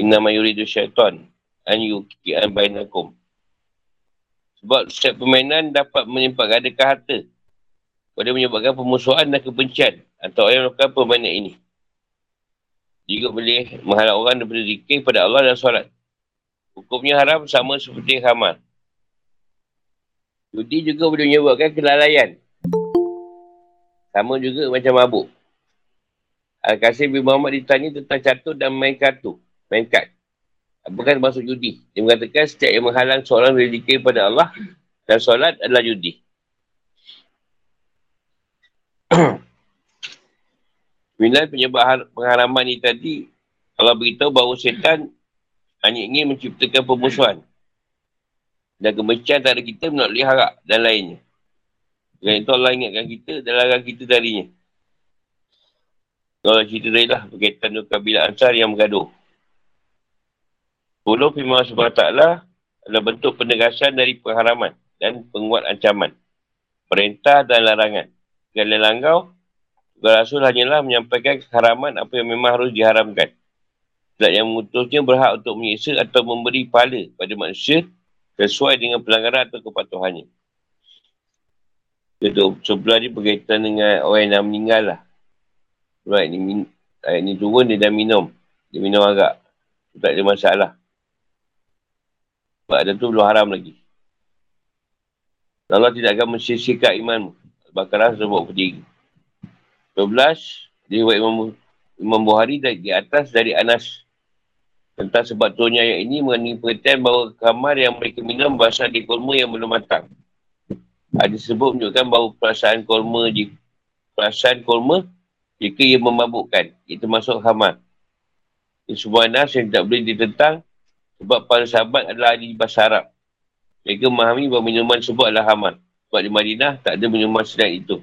Inna ma yuridu syaitan an yuki'an bainakum. Sebab setiap permainan dapat menimpa gadakan harta. Pada menyebabkan pemusuhan dan kebencian atau yang melakukan permainan ini. Juga boleh mengharap orang daripada zikir pada Allah dan solat. Hukumnya haram sama seperti khamar. Judi juga boleh menyebabkan kelalaian. Sama juga macam mabuk. Al-Qasim bin Muhammad ditanya tentang catur dan main kartu. Main kad. Bukan termasuk judi. Dia mengatakan setiap yang menghalang seorang dari dikir pada Allah dan solat adalah judi. [COUGHS] Bila penyebab pengharaman ini tadi, Allah beritahu bahawa setan hanya ingin menciptakan pemusuhan dan kebencian antara kita melalui harap dan lainnya. Dengan itu Allah ingatkan kita dan larang kita darinya. Kalau cerita tadi lah berkaitan dengan kabilah Ansar yang bergaduh. Sepuluh firman SWT adalah bentuk penegasan dari pengharaman dan penguat ancaman. Perintah dan larangan. Segala langkau, Rasul hanyalah menyampaikan keharaman apa yang memang harus diharamkan. Tidak yang mengutusnya berhak untuk menyiksa atau memberi pahala pada manusia sesuai dengan pelanggaran atau kepatuhannya. Kedua, sebelah ni berkaitan dengan orang yang dah meninggal lah. Right, ni, ayat ni turun dia dah minum. Dia minum agak. Tak ada masalah. Sebab ada tu belum haram lagi. Allah tidak akan mensisikan imanmu. Bakaran sebut berdiri. 12. Dia Imam, Imam Buhari dari, di atas dari Anas. Tentang sebab turunnya ayat ini mengenai pengertian bahawa kamar yang mereka minum berasal di kurma yang belum matang. Ada sebut menunjukkan bahawa perasaan kurma di perasaan kurma jika ia memabukkan. Itu masuk kamar. Ini sebuah nas yang tak boleh ditentang sebab para sahabat adalah ahli bahasa Arab. Mereka memahami bahawa minuman sebut adalah hamal. Sebab di Madinah tak ada minuman selain itu.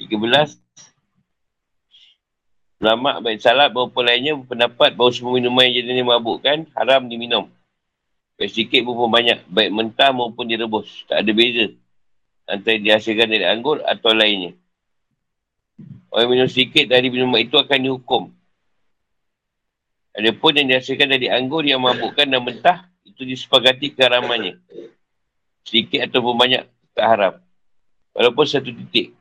13. Ulama baik salat beberapa lainnya berpendapat bahawa semua minuman yang jenis mabukkan haram diminum. Baik sedikit maupun banyak. Baik mentah maupun direbus. Tak ada beza. Antara dihasilkan dari anggur atau lainnya. Orang minum sedikit dari minuman itu akan dihukum. Ada pun yang dihasilkan dari anggur yang mabukkan dan mentah, itu disepakati keharamannya. Sedikit ataupun banyak, tak haram. Walaupun satu titik.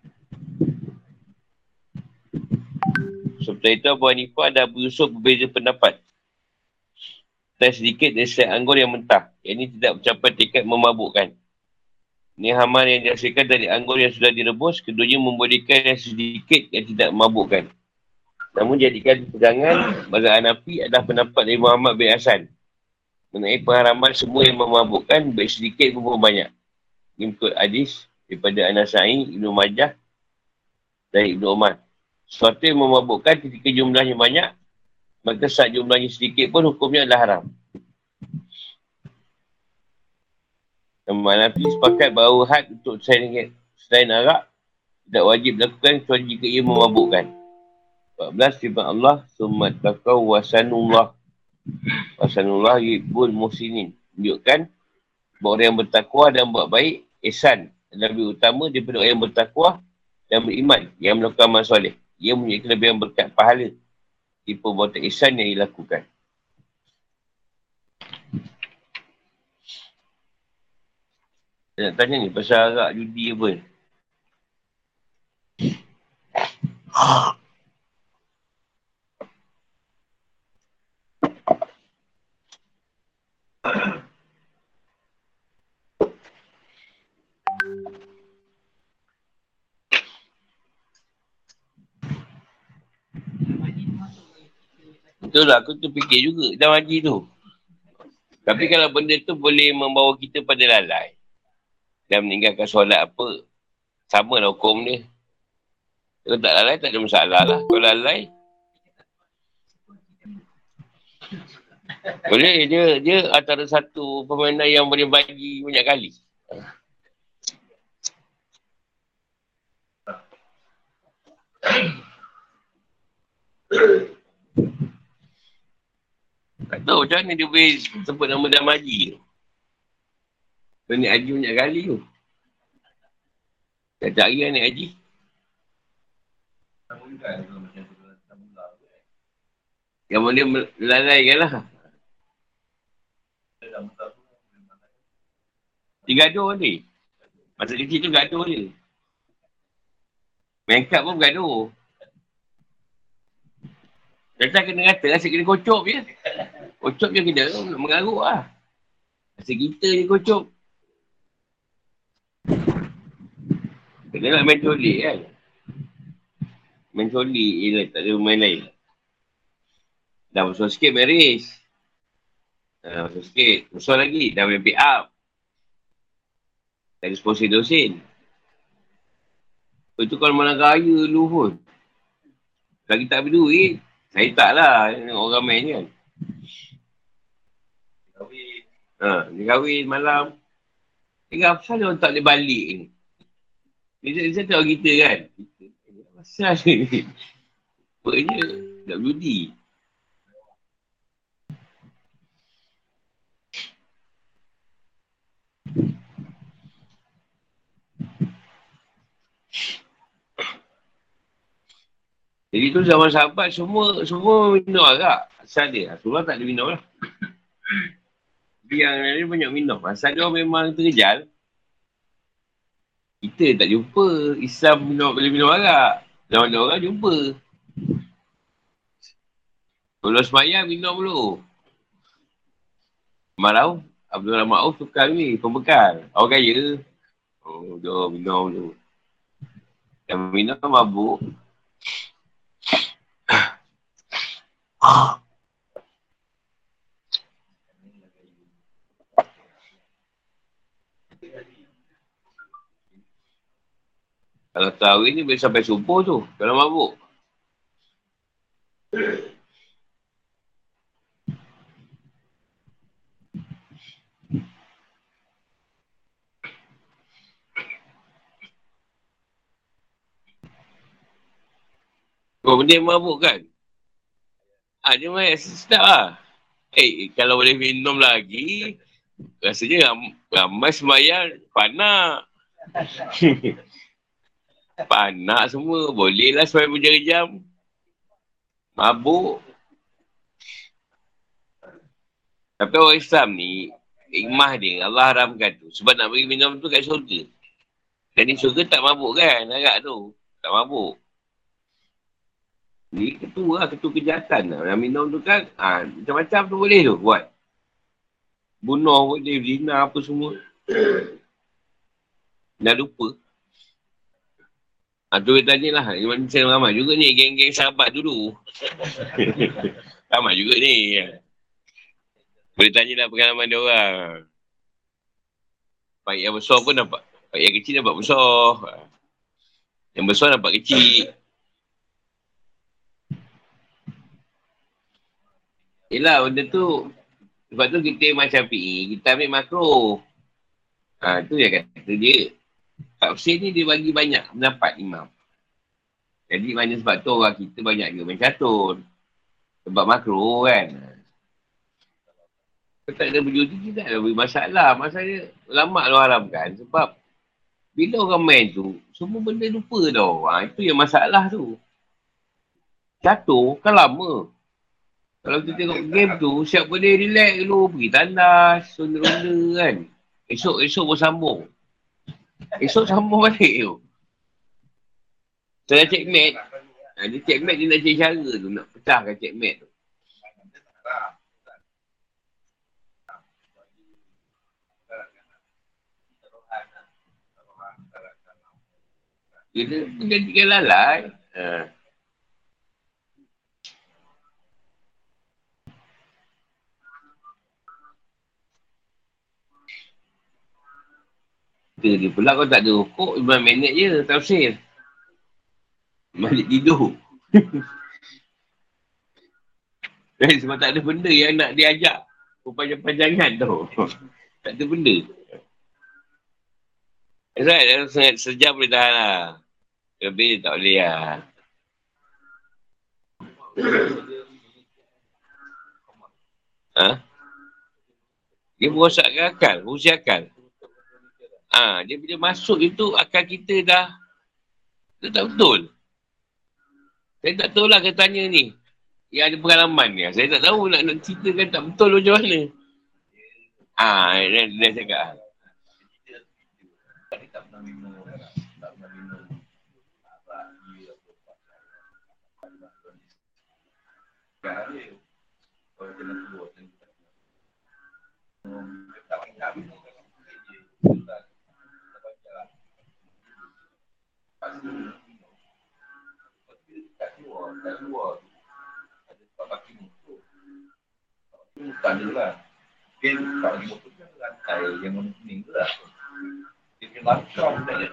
Seperti itu, Abu Hanifah dan Abu Yusuf berbeza pendapat. Dan sedikit dari setiap anggur yang mentah. Yang ini tidak mencapai tingkat memabukkan. Ini hamar yang dihasilkan dari anggur yang sudah direbus, keduanya membolehkan yang sedikit yang tidak memabukkan. Namun jadikan pegangan bagi Hanafi adalah pendapat dari Muhammad bin Hasan. Mengenai pengharaman semua yang memabukkan baik sedikit maupun banyak. Mengikut hadis daripada Anasai, Ibn Majah dari Ibn Umar. Sesuatu yang memabukkan ketika jumlahnya banyak, maka saat jumlahnya sedikit pun hukumnya adalah haram. Teman Nabi sepakat bahawa had untuk selain, selain arak tidak wajib dilakukan kecuali jika ia memabukkan. 14 firman Allah summat takau wasanullah wasanullah yibul musinin tunjukkan bahawa orang yang bertakwa dan buat baik ihsan. Lebih utama daripada orang yang bertakwa dan beriman yang melakukan amal soleh. Ia mempunyai kelebihan berkat pahala. Di perbuatan ihsan yang dilakukan. Saya nak tanya ni pasal agak judi apa ni Betul lah, aku tu fikir juga dalam haji tu. Tapi kalau benda tu boleh membawa kita pada lalai dan meninggalkan solat apa, sama lah hukum dia. Kalau tak lalai, tak ada masalah lah. Kalau lalai, boleh dia dia antara satu permainan yang boleh bagi banyak kali. Tak [COUGHS] tahu macam mana dia boleh sebut nama dalam haji tu. Kau ni haji banyak kali tu. Tak cari kan ni haji. Yang boleh melalaikan lah. Dia gaduh ni. Masa kecil tu gaduh je. Main pun gaduh. Datang kena kata, asyik kena kocok je. Kocok je kena, mengaruk lah. Asyik kita je kocok. Kena nak main colik kan. Main colik je lah, tak ada main lain. Dah besar sikit main Dah besar sikit. Besar lagi, dah main pick up. Dari sponsor dosen. Itu kalau malam raya dulu pun. Lagi tak ada duit. Saya tak lah. Orang main kan. Ha, dia kahwin malam. Dia apa dia orang tak boleh balik ni? Dia, dia tahu kita kan. Pasal ni. Apa je? WD. Jadi tu zaman sahabat semua semua minum agak. Asal dia. Rasulullah tak ada minum lah. [COUGHS] Yang lain banyak minum. Asal dia memang terkejal. Kita tak jumpa Islam minum, boleh minum agak. Zaman orang jumpa. Kalau semayang minum dulu. Marau. Abdul Rahman Auf tukar ni. Pembekal. Orang kaya. Oh, dia minum dulu. Yang minum mabuk. [COUGHS] Kalau tahu ni boleh sampai subuh tu. Kalau mabuk. Oh, benda yang mabuk kan? Ah, dia main sedap lah. Eh, kalau boleh minum lagi, rasanya ram, ramai semayang panak. [LAUGHS] panak semua. Boleh lah semayang berjam-jam. Mabuk. Tapi orang Islam ni, ikmah dia, Allah haramkan tu. Sebab nak bagi minum tu kat syurga. Jadi syurga tak mabuk kan, agak tu. Tak mabuk. Ni ketua lah, ketua kejahatan lah. Yang minum tu kan, ha, macam-macam tu boleh tu buat. Bunuh boleh, zina apa semua. Dah lupa. Ha, tu dia tanya lah. Macam ramai juga ni, geng-geng sahabat dulu. [LAUGHS] ramai juga ni. Boleh tanya lah pengalaman dia orang. Baik yang besar pun nampak. Baik yang kecil nampak besar. Yang besar nampak kecil. Yelah benda tu sebab tu kita macam PE, kita ambil makro. Ha, tu yang kata dia. Tafsir ni dia bagi banyak pendapat imam. Jadi mana sebab tu orang kita banyak juga main catur. Sebab makro kan. Kalau tak ada berjudi, tak ada masalah. Masalahnya lama lu haramkan sebab bila orang main tu, semua benda lupa tau. Ha, itu yang masalah tu. Catur kan lama. Kalau kita tengok game tu, siap boleh relax dulu, pergi tandas, ronda-ronda kan. Esok-esok pun sambung. Esok sambung balik tu. Saya check mat, ha, dia check mat dia nak cari cara tu, nak pecahkan check mat tu. Kita gantikan lalai. Ha. Kita dia pula kau tak ada rokok, 5 minit je tafsir. Balik tidur. [LAUGHS] eh, sebab tak ada benda yang nak diajak. Panjang-panjangan tu. [LAUGHS] tak ada benda. Right. Sangat sejam boleh tahan lah. Lebih tak boleh lah. ha? Dia merosakkan akal. Merusak akal. Ha, dia bila masuk itu, akal kita dah dia tak betul. Saya tak tahu lah kata tanya ni. Yang ada pengalaman ni. Saya tak tahu nak, nak ceritakan tak betul macam mana. Ah, ha, dia, dia cakap. Tak Tak ada lah. Mungkin tak ada motor kan lantai yang warna kuning tu lah. Dia punya langkah pun tak ada.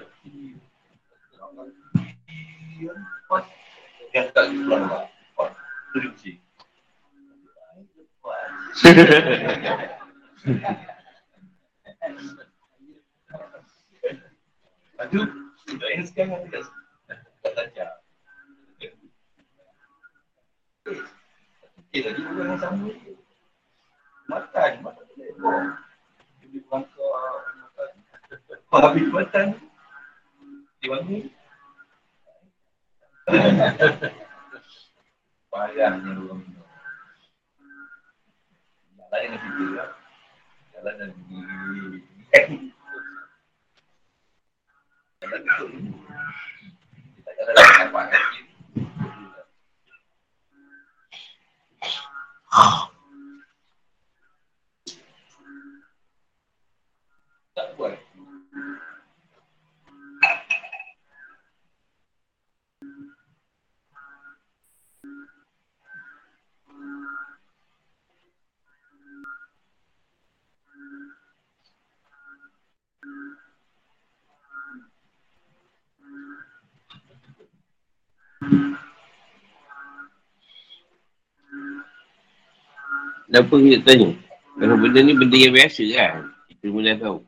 Yang tak ada pulang lah. Dia yang sekarang lagi orang yang sama je. Boleh. Dia. Oh, habis makan. Dia bangun. Payahnya orang minum. Jalan dengan fikir lah. Jalan dengan apa Tak buat. Kenapa kita tanya? Kalau benda ni benda yang biasa kan? Kita dah tahu.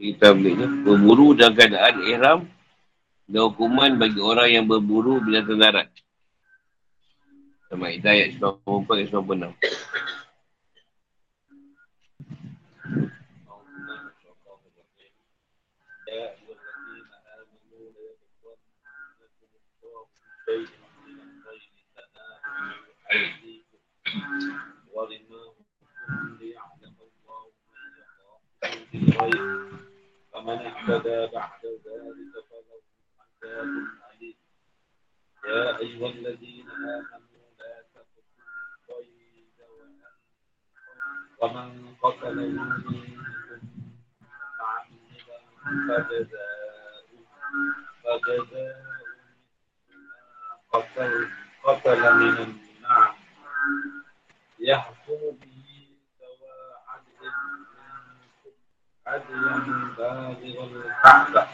Kita ambil ni. Berburu dalam keadaan ihram dan hukuman bagi orang yang berburu bila terdarat. Sama Ida ayat 94 dan 96. فمن اهتدى بعد ذلك فله عذاب أليم. يا أيها الذين آمنوا لا تقتلوا الصيد ومن قتله منكم متعمدا فجزاء فجزاء قتل قتل من النعم يحكم به هديا بالغ الكعبة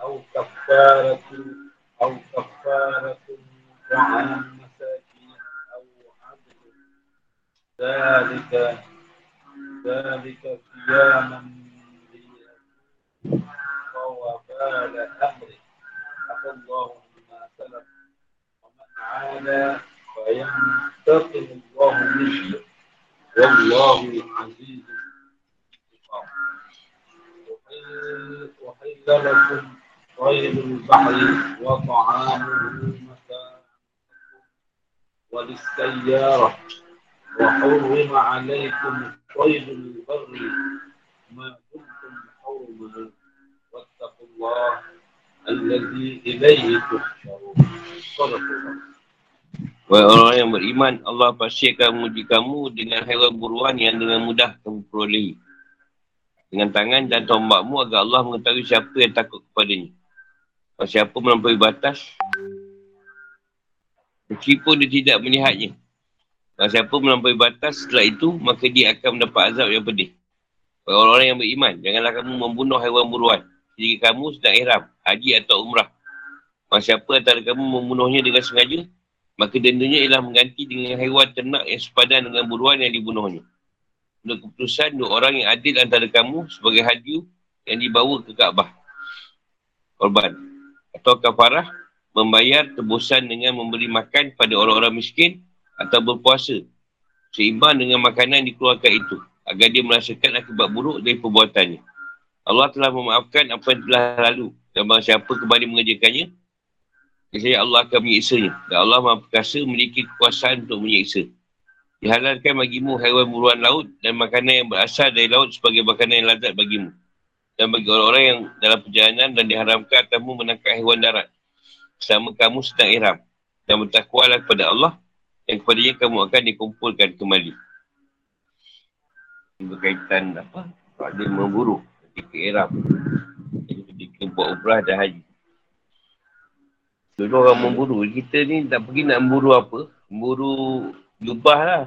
أو كفارة أو كفارة طعام مساكين أو عدل ذلك ذلك صياما ووبال أمره عفى الله مما سلف ومن عاد فينتقم الله منه والله عزيز لكم طير البحر وطعامه متاع وللسيارة وحرم عليكم طير البر ما دمتم حرما واتقوا الله الذي إليه تحشرون صدق الله Wahai orang yang beriman, Allah pasti akan menguji kamu dengan haiwan buruan yang dengan mudah kamu perolehi. Dengan tangan dan tombakmu agar Allah mengetahui siapa yang takut kepadanya. Kalau siapa melampaui batas, meskipun dia tidak melihatnya. Kalau siapa melampaui batas setelah itu, maka dia akan mendapat azab yang pedih. Wahai orang-orang yang beriman, janganlah kamu membunuh haiwan buruan. Jika kamu sedang ihram, haji atau umrah. Kalau siapa antara kamu membunuhnya dengan sengaja, Maka dendanya ialah mengganti dengan haiwan ternak yang sepadan dengan buruan yang dibunuhnya. Untuk keputusan dua orang yang adil antara kamu sebagai hadiu yang dibawa ke Kaabah. Korban. Atau kafarah membayar tebusan dengan memberi makan pada orang-orang miskin atau berpuasa. Seimbang dengan makanan yang dikeluarkan itu. Agar dia merasakan akibat buruk dari perbuatannya. Allah telah memaafkan apa yang telah lalu. Dan siapa kembali mengerjakannya, Biasanya Allah akan menyiksanya. Dan Allah maha perkasa memiliki kekuasaan untuk menyiksa. Dihalalkan bagimu haiwan buruan laut dan makanan yang berasal dari laut sebagai makanan yang lazat bagimu. Dan bagi orang-orang yang dalam perjalanan dan diharamkan kamu menangkap haiwan darat. Selama kamu sedang ihram. Dan bertakwalah kepada Allah yang kepadanya kamu akan dikumpulkan kembali. Berkaitan apa? Ada memburu ketika. Jadi ketika buat umrah dan haji. Dulu orang memburu. Kita ni tak pergi nak memburu apa. Memburu jubah lah.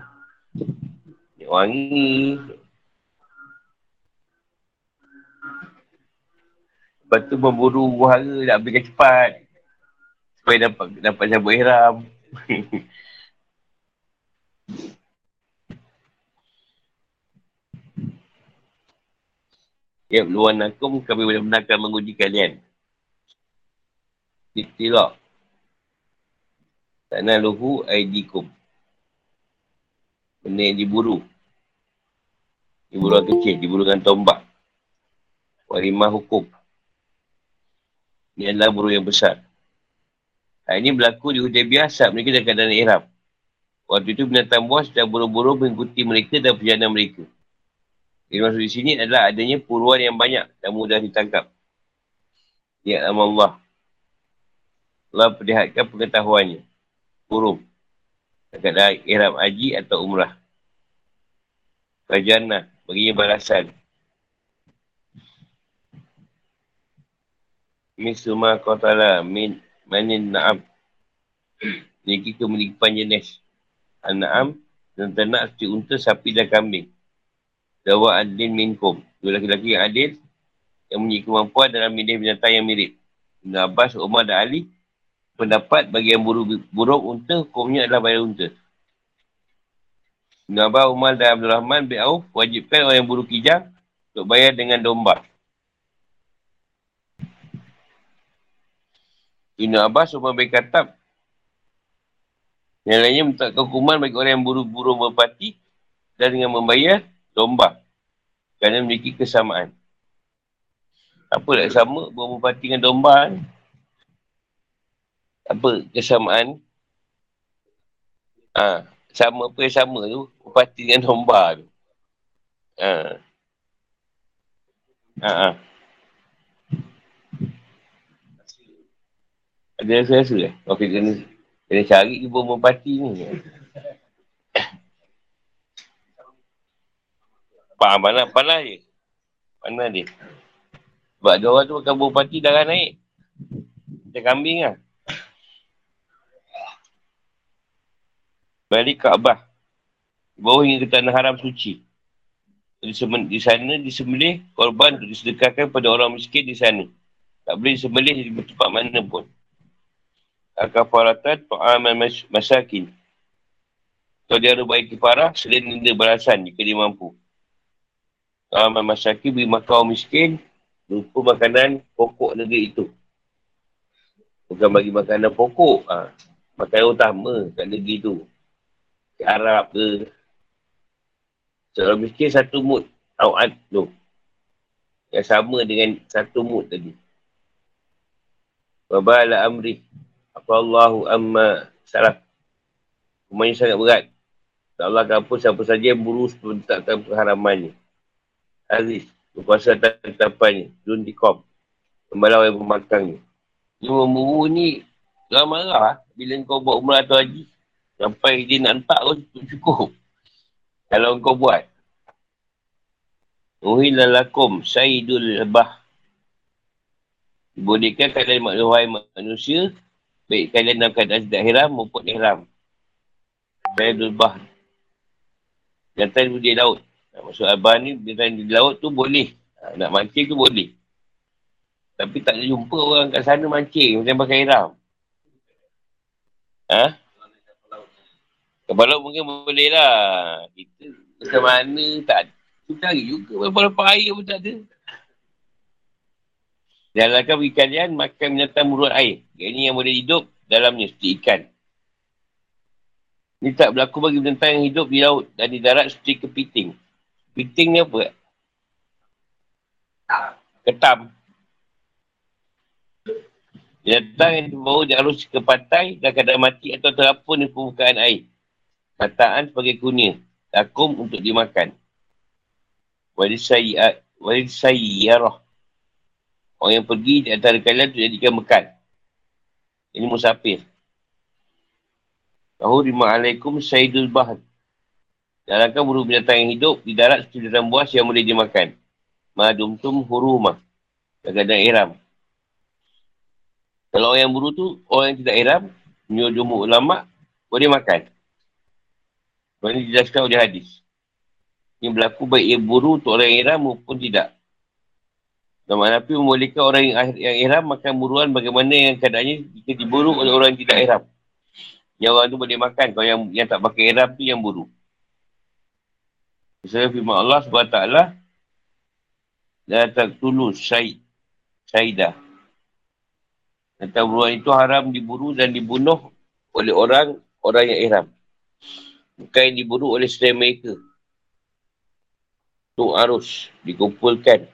Minyak wangi. Lepas tu memburu buhara nak berikan cepat. Supaya dapat dapat cabut ihram. [LAUGHS] Ya, luan akum kami benar-benar akan menguji kalian itilak. Tanah luhu aidikum. Benda yang diburu. Diburu yang kecil, diburu dengan tombak. Warimah hukum. Ini adalah buru yang besar. Hal ini berlaku di hujan biasa mereka dalam keadaan ihram. Waktu itu binatang buas dan buru-buru mengikuti mereka dan perjalanan mereka. Yang maksud di sini adalah adanya puruan yang banyak dan mudah ditangkap. Ya Allah. Allah perlihatkan pengetahuannya. Burung. Dekat ihram haji atau umrah. Kajana. Baginya balasan. Misuma qatala min manin na'am. Ini kita memiliki panjenis. An-na'am dan ternak seperti unta, sapi dan kambing. Dawa adin minkum. Dua laki-laki yang adil yang memiliki kemampuan dalam milih binatang yang mirip. Ibn Abbas, Umar dan Ali pendapat bagi yang burung, burung unta, hukumnya adalah bayar unta. Nabi Umar dan Abdul Rahman bin Auf wajibkan orang yang burung kijang untuk bayar dengan domba. Ibn Abbas Umar bin Khattab yang lainnya minta hukuman bagi orang yang burung-burung berpati dan dengan membayar domba kerana memiliki kesamaan. Apa tak sama burung berpati dengan domba ni? Apa kesamaan ha, sama apa yang sama tu upati dengan domba tu ha. Ha, ha. ada rasa-rasa eh okay, kena, kena cari ke bomba pati ni Pak mana panas je. Panas dia. Sebab dia orang tu makan buah pati darah naik. Macam kambing lah. Balik Kaabah. Di bawah hingga ke tanah haram suci. Di, di sana disembelih korban untuk disedekahkan pada orang miskin di sana. Tak boleh disembelih di tempat mana pun. Al-Kafaratan Tu'aman Masakin. Kalau dia ada baik kifarah, selain dia balasan jika dia mampu. Tu'aman Masakin beri makan miskin, lupa makanan pokok negeri itu. Bukan bagi makanan pokok. Ha. Makanan utama kat negeri itu ke Arab ke. Seorang miskin satu mood awat tu. Yang sama dengan satu mood tadi. Wabala amri. Apa Allahu amma salah. Hukumannya sangat berat. Allah akan hapus siapa saja yang buru sebentakkan perharamannya. Aziz. Berkuasa atas tetapannya. Dun dikom. Pembalau yang pemakangnya. Dia memburu ni. Jangan marah. Bila kau buat umrah atau haji. Sampai dia nak entak kau cukup. Kalau kau buat. Uhila lakum sayyidul lebah. Dibolehkan kalian makhluk manusia. Baik kalian dalam keadaan tidak hiram maupun ihram. Sayyidul bah. Jantan di laut. Maksud abah ni, jantan di laut tu boleh. Nak mancing tu boleh. Tapi tak jumpa orang kat sana mancing. Macam pakai hiram. Ha? Kapal laut mungkin boleh lah. Kita macam mana tak kita cari juga berapa air pun tak ada. Jalankan bagi kalian makan binatang muruat air. Ini yang boleh hidup dalamnya seperti ikan. Ini tak berlaku bagi binatang yang hidup di laut dan di darat seperti kepiting. Kepiting ni apa? Ketam. Binatang yang dibawa diarus ke pantai dan kadang mati atau terapun di permukaan air. Kataan sebagai kunyah. Takum untuk dimakan. Walisayyarah. Orang yang pergi di antara kalian untuk jadikan bekal. Ini musafir. Tahu rima alaikum sayyidul bahad. Jalankan buru binatang yang hidup di darat seperti dalam buas yang boleh dimakan. Madum tum hurumah. Kadang-kadang iram. Kalau orang yang buru tu, orang yang tidak iram, menyuruh jumuk ulama, boleh makan. Ini dijelaskan oleh hadis yang berlaku baik ia buru untuk orang yang ihram maupun tidak. Dan Nabi membolehkan orang yang, yang ihram makan buruan bagaimana yang keadaannya jika diburu oleh orang yang tidak ihram. Yang orang tu boleh makan. Kalau yang, yang tak pakai ihram tu yang buru. Misalnya firman Allah SWT dan tak tulus Syaidah. Tentang buruan itu haram diburu dan dibunuh oleh orang orang yang ihram. Bukan yang diburu oleh selain mereka. Tu arus dikumpulkan.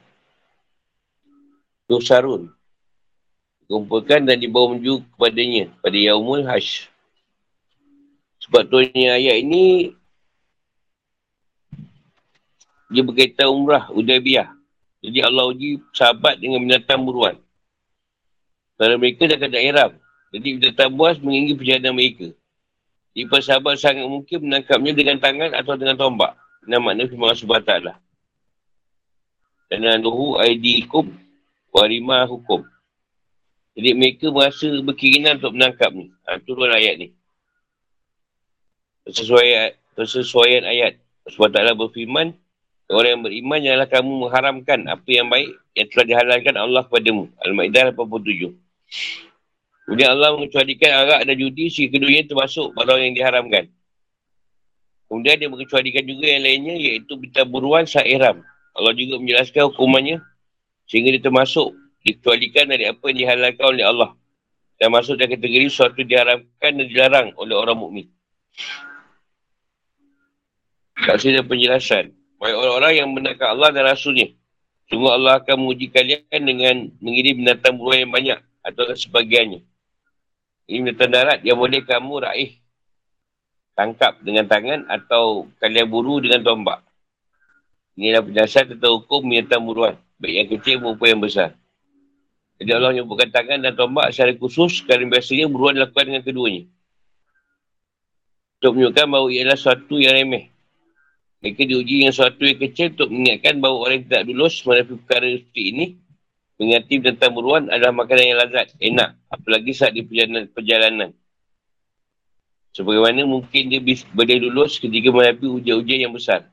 Tu sarun. Dikumpulkan dan dibawa menuju kepadanya pada Yaumul Hajj. Sebab tu ayat ini dia berkaitan umrah Udaybiyah. Jadi Allah uji sahabat dengan binatang buruan. Kalau mereka dah kena iram. Jadi binatang buas menginggi perjalanan mereka. Jadi para sahabat sangat mungkin menangkapnya dengan tangan atau dengan tombak. Nama makna firman Allah SWT. Tanaluhu aidikum warima hukum. Jadi mereka merasa berkeinginan untuk menangkap ni. Ha, turun ayat ni. Sesuai Persesuaian ayat. Sebab berfirman, orang yang beriman janganlah kamu mengharamkan apa yang baik yang telah dihalalkan Allah kepadamu. Al-Ma'idah 87. Kemudian Allah mengecualikan arak dan judi si keduanya termasuk pada orang yang diharamkan. Kemudian dia mengecualikan juga yang lainnya iaitu buruan sa'iram. Allah juga menjelaskan hukumannya sehingga dia termasuk dikecualikan dari apa yang dihalalkan oleh Allah dan masuk dalam kategori sesuatu diharamkan dan dilarang oleh orang mukmin. Kasih dan penjelasan. Baik orang-orang yang menangkap Allah dan Rasulnya. Sungguh Allah akan menguji kalian dengan mengirim binatang buruan yang banyak atau sebagiannya. Ini binatang darat yang boleh kamu raih tangkap dengan tangan atau kalian buru dengan tombak. Inilah penjelasan tentang hukum binatang buruan. Baik yang kecil maupun yang besar. Jadi Allah menyebutkan tangan dan tombak secara khusus kerana biasanya buruan dilakukan dengan keduanya. Untuk menunjukkan bahawa ia adalah sesuatu yang remeh. Mereka diuji dengan sesuatu yang kecil untuk mengingatkan bahawa orang yang tidak dulus menghadapi perkara seperti ini mengingati tentang buruan adalah makanan yang lazat, enak. Apalagi saat di perjalanan. perjalanan. Sebagaimana mungkin dia boleh lulus ketika menghadapi ujian-ujian yang besar.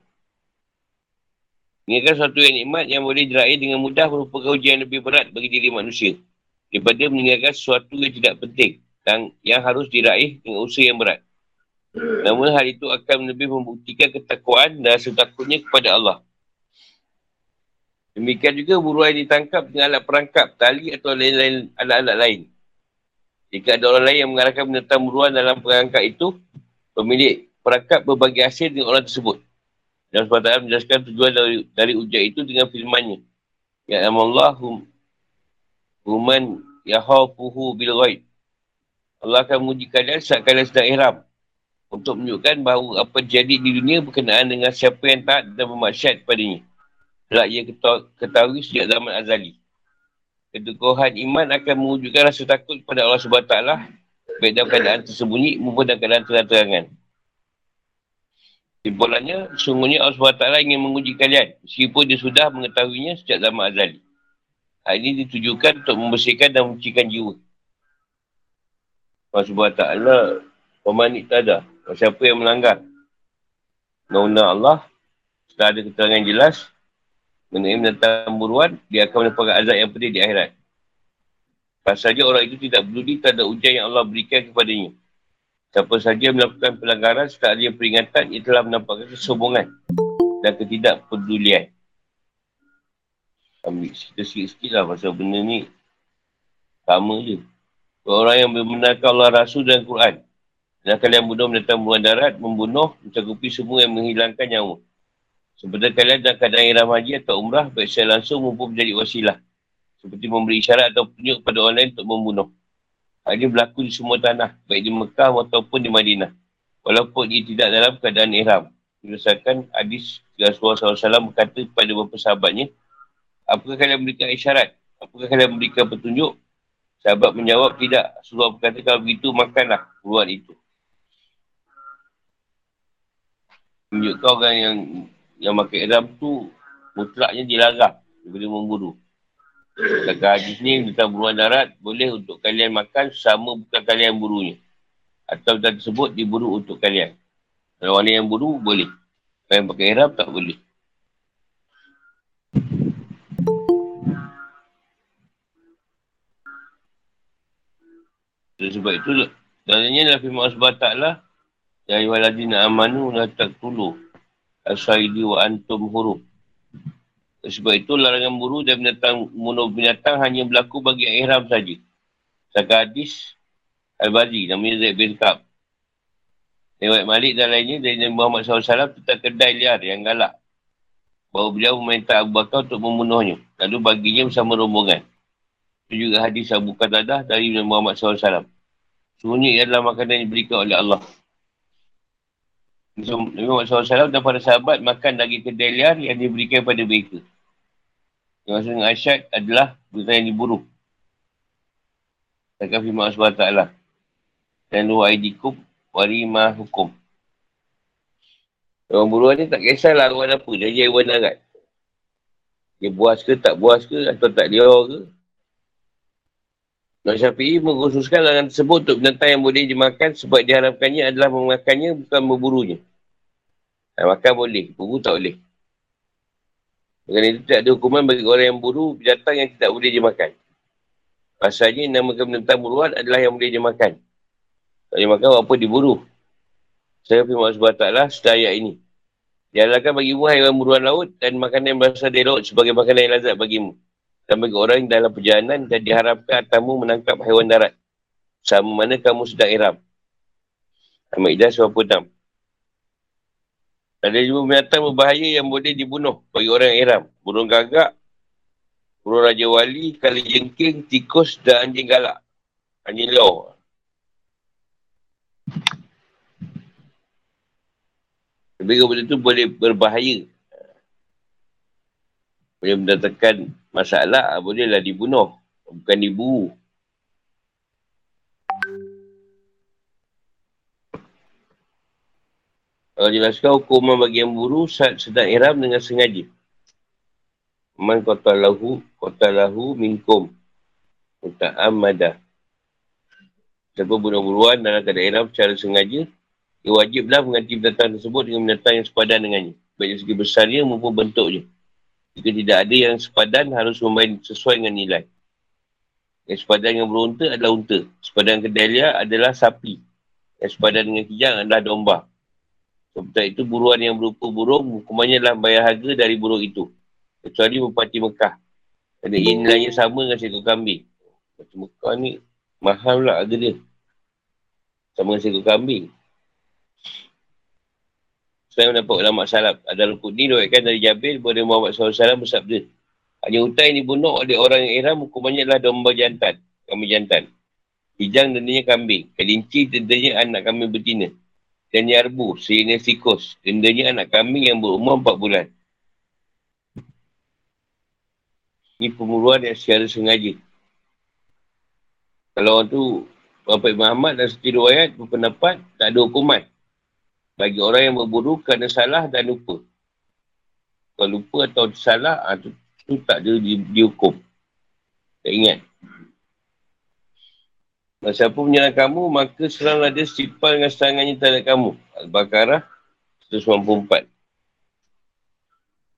Mengingatkan suatu yang nikmat yang boleh diraih dengan mudah merupakan ujian yang lebih berat bagi diri manusia. Daripada meninggalkan sesuatu yang tidak penting dan yang harus diraih dengan usaha yang berat. Namun hal itu akan lebih membuktikan ketakwaan dan rasa takutnya kepada Allah. Demikian juga buruan ditangkap dengan alat perangkap, tali atau lain-lain alat-alat lain. Jika ada orang lain yang mengarahkan binatang buruan dalam perangkap itu, pemilik perangkap berbagi hasil dengan orang tersebut. Dan SWT menjelaskan tujuan dari, dari ujian itu dengan firmannya. Ya Allah hum, human yahafuhu bil ghaib. Allah akan menguji kalian saat kalian sedang ihram. Untuk menunjukkan bahawa apa jadi di dunia berkenaan dengan siapa yang taat dan bermaksiat padanya. Telah ia ketahui sejak zaman azali. Ketukuhan iman akan mewujudkan rasa takut kepada Allah SWT baik dalam keadaan tersembunyi maupun dalam keadaan terang-terangan. Simpulannya, sungguhnya Allah SWT ingin menguji kalian meskipun dia sudah mengetahuinya sejak zaman azali. Hal ini ditujukan untuk membersihkan dan mencikan jiwa. Allah SWT pemanik tak ada. Siapa yang melanggar undang-undang Allah setelah ada keterangan jelas mengenai menentang buruan, dia akan mendapatkan azab yang pedih di akhirat. Pasal saja orang itu tidak peduli terhadap ujian yang Allah berikan kepadanya. Siapa saja melakukan pelanggaran setelah ada peringatan, ia telah menampakkan kesombongan dan ketidakpedulian. Ambil cerita sikit-sikit lah pasal benda ni sama je. Orang yang membenarkan Allah Rasul dan Quran. Dan kalian bunuh menentang buruan darat, membunuh, mencakupi semua yang menghilangkan nyawa. Sebenarnya kalian dalam keadaan ihram haji atau umrah, saya langsung maupun menjadi wasilah. Seperti memberi isyarat atau tunjuk kepada orang lain untuk membunuh. Hal ini berlaku di semua tanah, baik di Mekah ataupun di Madinah. Walaupun ia tidak dalam keadaan ihram. Berdasarkan hadis Rasulullah SAW berkata kepada beberapa sahabatnya, apakah kalian memberikan isyarat? Apakah kalian memberikan petunjuk? Sahabat menjawab, tidak. Rasulullah berkata, kalau begitu, makanlah buat itu. Tunjukkan orang yang yang makan ihram tu mutlaknya dilarang daripada memburu. Kata hadis ni tentang buruan darat boleh untuk kalian makan sama bukan kalian burunya. Atau dah tersebut diburu untuk kalian. Kalau orang yang buru boleh. Kalau yang pakai ihram tak boleh. Sebab itu, sebenarnya dalam firman Allah SWT lah, Ya amanu la taqtulu asaidi wa antum huruf. Sebab itu larangan buru dan binatang bunuh binatang hanya berlaku bagi ihram saja. Saka hadis Al-Bazi namanya Zaid bin Kab. Lewat Malik dan lainnya dari Nabi Muhammad SAW tentang kedai liar yang galak. Bahawa beliau meminta Abu Bakar untuk membunuhnya. Lalu baginya bersama rombongan. Itu juga hadis Abu Qatadah dari Nabi Muhammad SAW. Semuanya ia adalah makanan yang diberikan oleh Allah. Nabi Muhammad SAW dan para sahabat makan daging kedai liar yang diberikan kepada mereka. Yang maksud dengan asyad adalah berita yang diburu. Takkan firman Allah SWT. Dan luar aidikum warima hukum. Orang buruan ni tak kisahlah arwah apa. Dia jadi arwah darat. Dia buas ke tak buas ke atau tak liar ke. Nabi Syafi'i mengkhususkan larangan tersebut untuk binatang yang boleh dimakan sebab diharapkannya adalah memakannya bukan memburunya. Nah, makan boleh, buru tak boleh. Dengan itu tidak ada hukuman bagi orang yang buru binatang yang tidak boleh dimakan. Pasalnya namakan binatang buruan adalah yang boleh dimakan. Tak boleh makan apa diburu. Saya firman Allah SWT setelah ayat ini. Dihalalkan bagi buah haiwan buruan laut dan makanan yang berasal dari laut sebagai makanan yang lazat bagimu dan bagi orang yang dalam perjalanan dan diharapkan atamu menangkap haiwan darat. Sama mana kamu sedang iram. Al-Ma'idah 96. Ada juga binatang berbahaya yang boleh dibunuh bagi orang iram. Burung gagak, burung raja wali, kali jengking, tikus dan anjing galak. Anjing law. Tapi benda tu boleh berbahaya. Boleh mendatangkan masalah ah, bolehlah dibunuh bukan diburu kalau jelaskan hukuman bagi yang buru saat sedang iram dengan sengaja man kota lahu kota lahu minkum muta'amadah siapa bunuh-buruan dalam keadaan iram secara sengaja ia wajiblah mengganti binatang tersebut dengan binatang yang sepadan dengannya baik segi besarnya maupun bentuknya jika tidak ada yang sepadan, harus membayar sesuai dengan nilai. Yang sepadan dengan berunta adalah unta. Sepadan kedelia adalah sapi. Yang sepadan dengan kijang adalah domba. Seperti itu, buruan yang berupa burung, hukumannya adalah bayar harga dari burung itu. Kecuali Bupati Mekah. Kerana ini nilainya sama dengan seekor kambing. Bupati Mekah ni mahal lah harga dia. Sama dengan seekor kambing. Saya mendapat ulama salaf. Ada Al-Qudni doakan dari Jabir kepada Muhammad SAW bersabda. Hanya hutan yang dibunuh oleh orang yang ihram hukumannya adalah domba jantan. kambing jantan. Hijang dendanya kambing. Kelinci dendanya anak kambing betina. Dan nyarbu, sikus. Dendanya anak kambing yang berumur 4 bulan. Ini pemburuan yang secara sengaja. Kalau orang tu, Bapak Ibn Ahmad dan setiap riwayat berpendapat tak ada hukuman. Bagi orang yang berburu kerana salah dan lupa. Kalau lupa atau salah, itu, ah, tak ada di, dihukum. Tak ingat. Dan siapa menyerang kamu, maka seranglah dia setimpal dengan serangannya terhadap kamu. Al-Baqarah 194.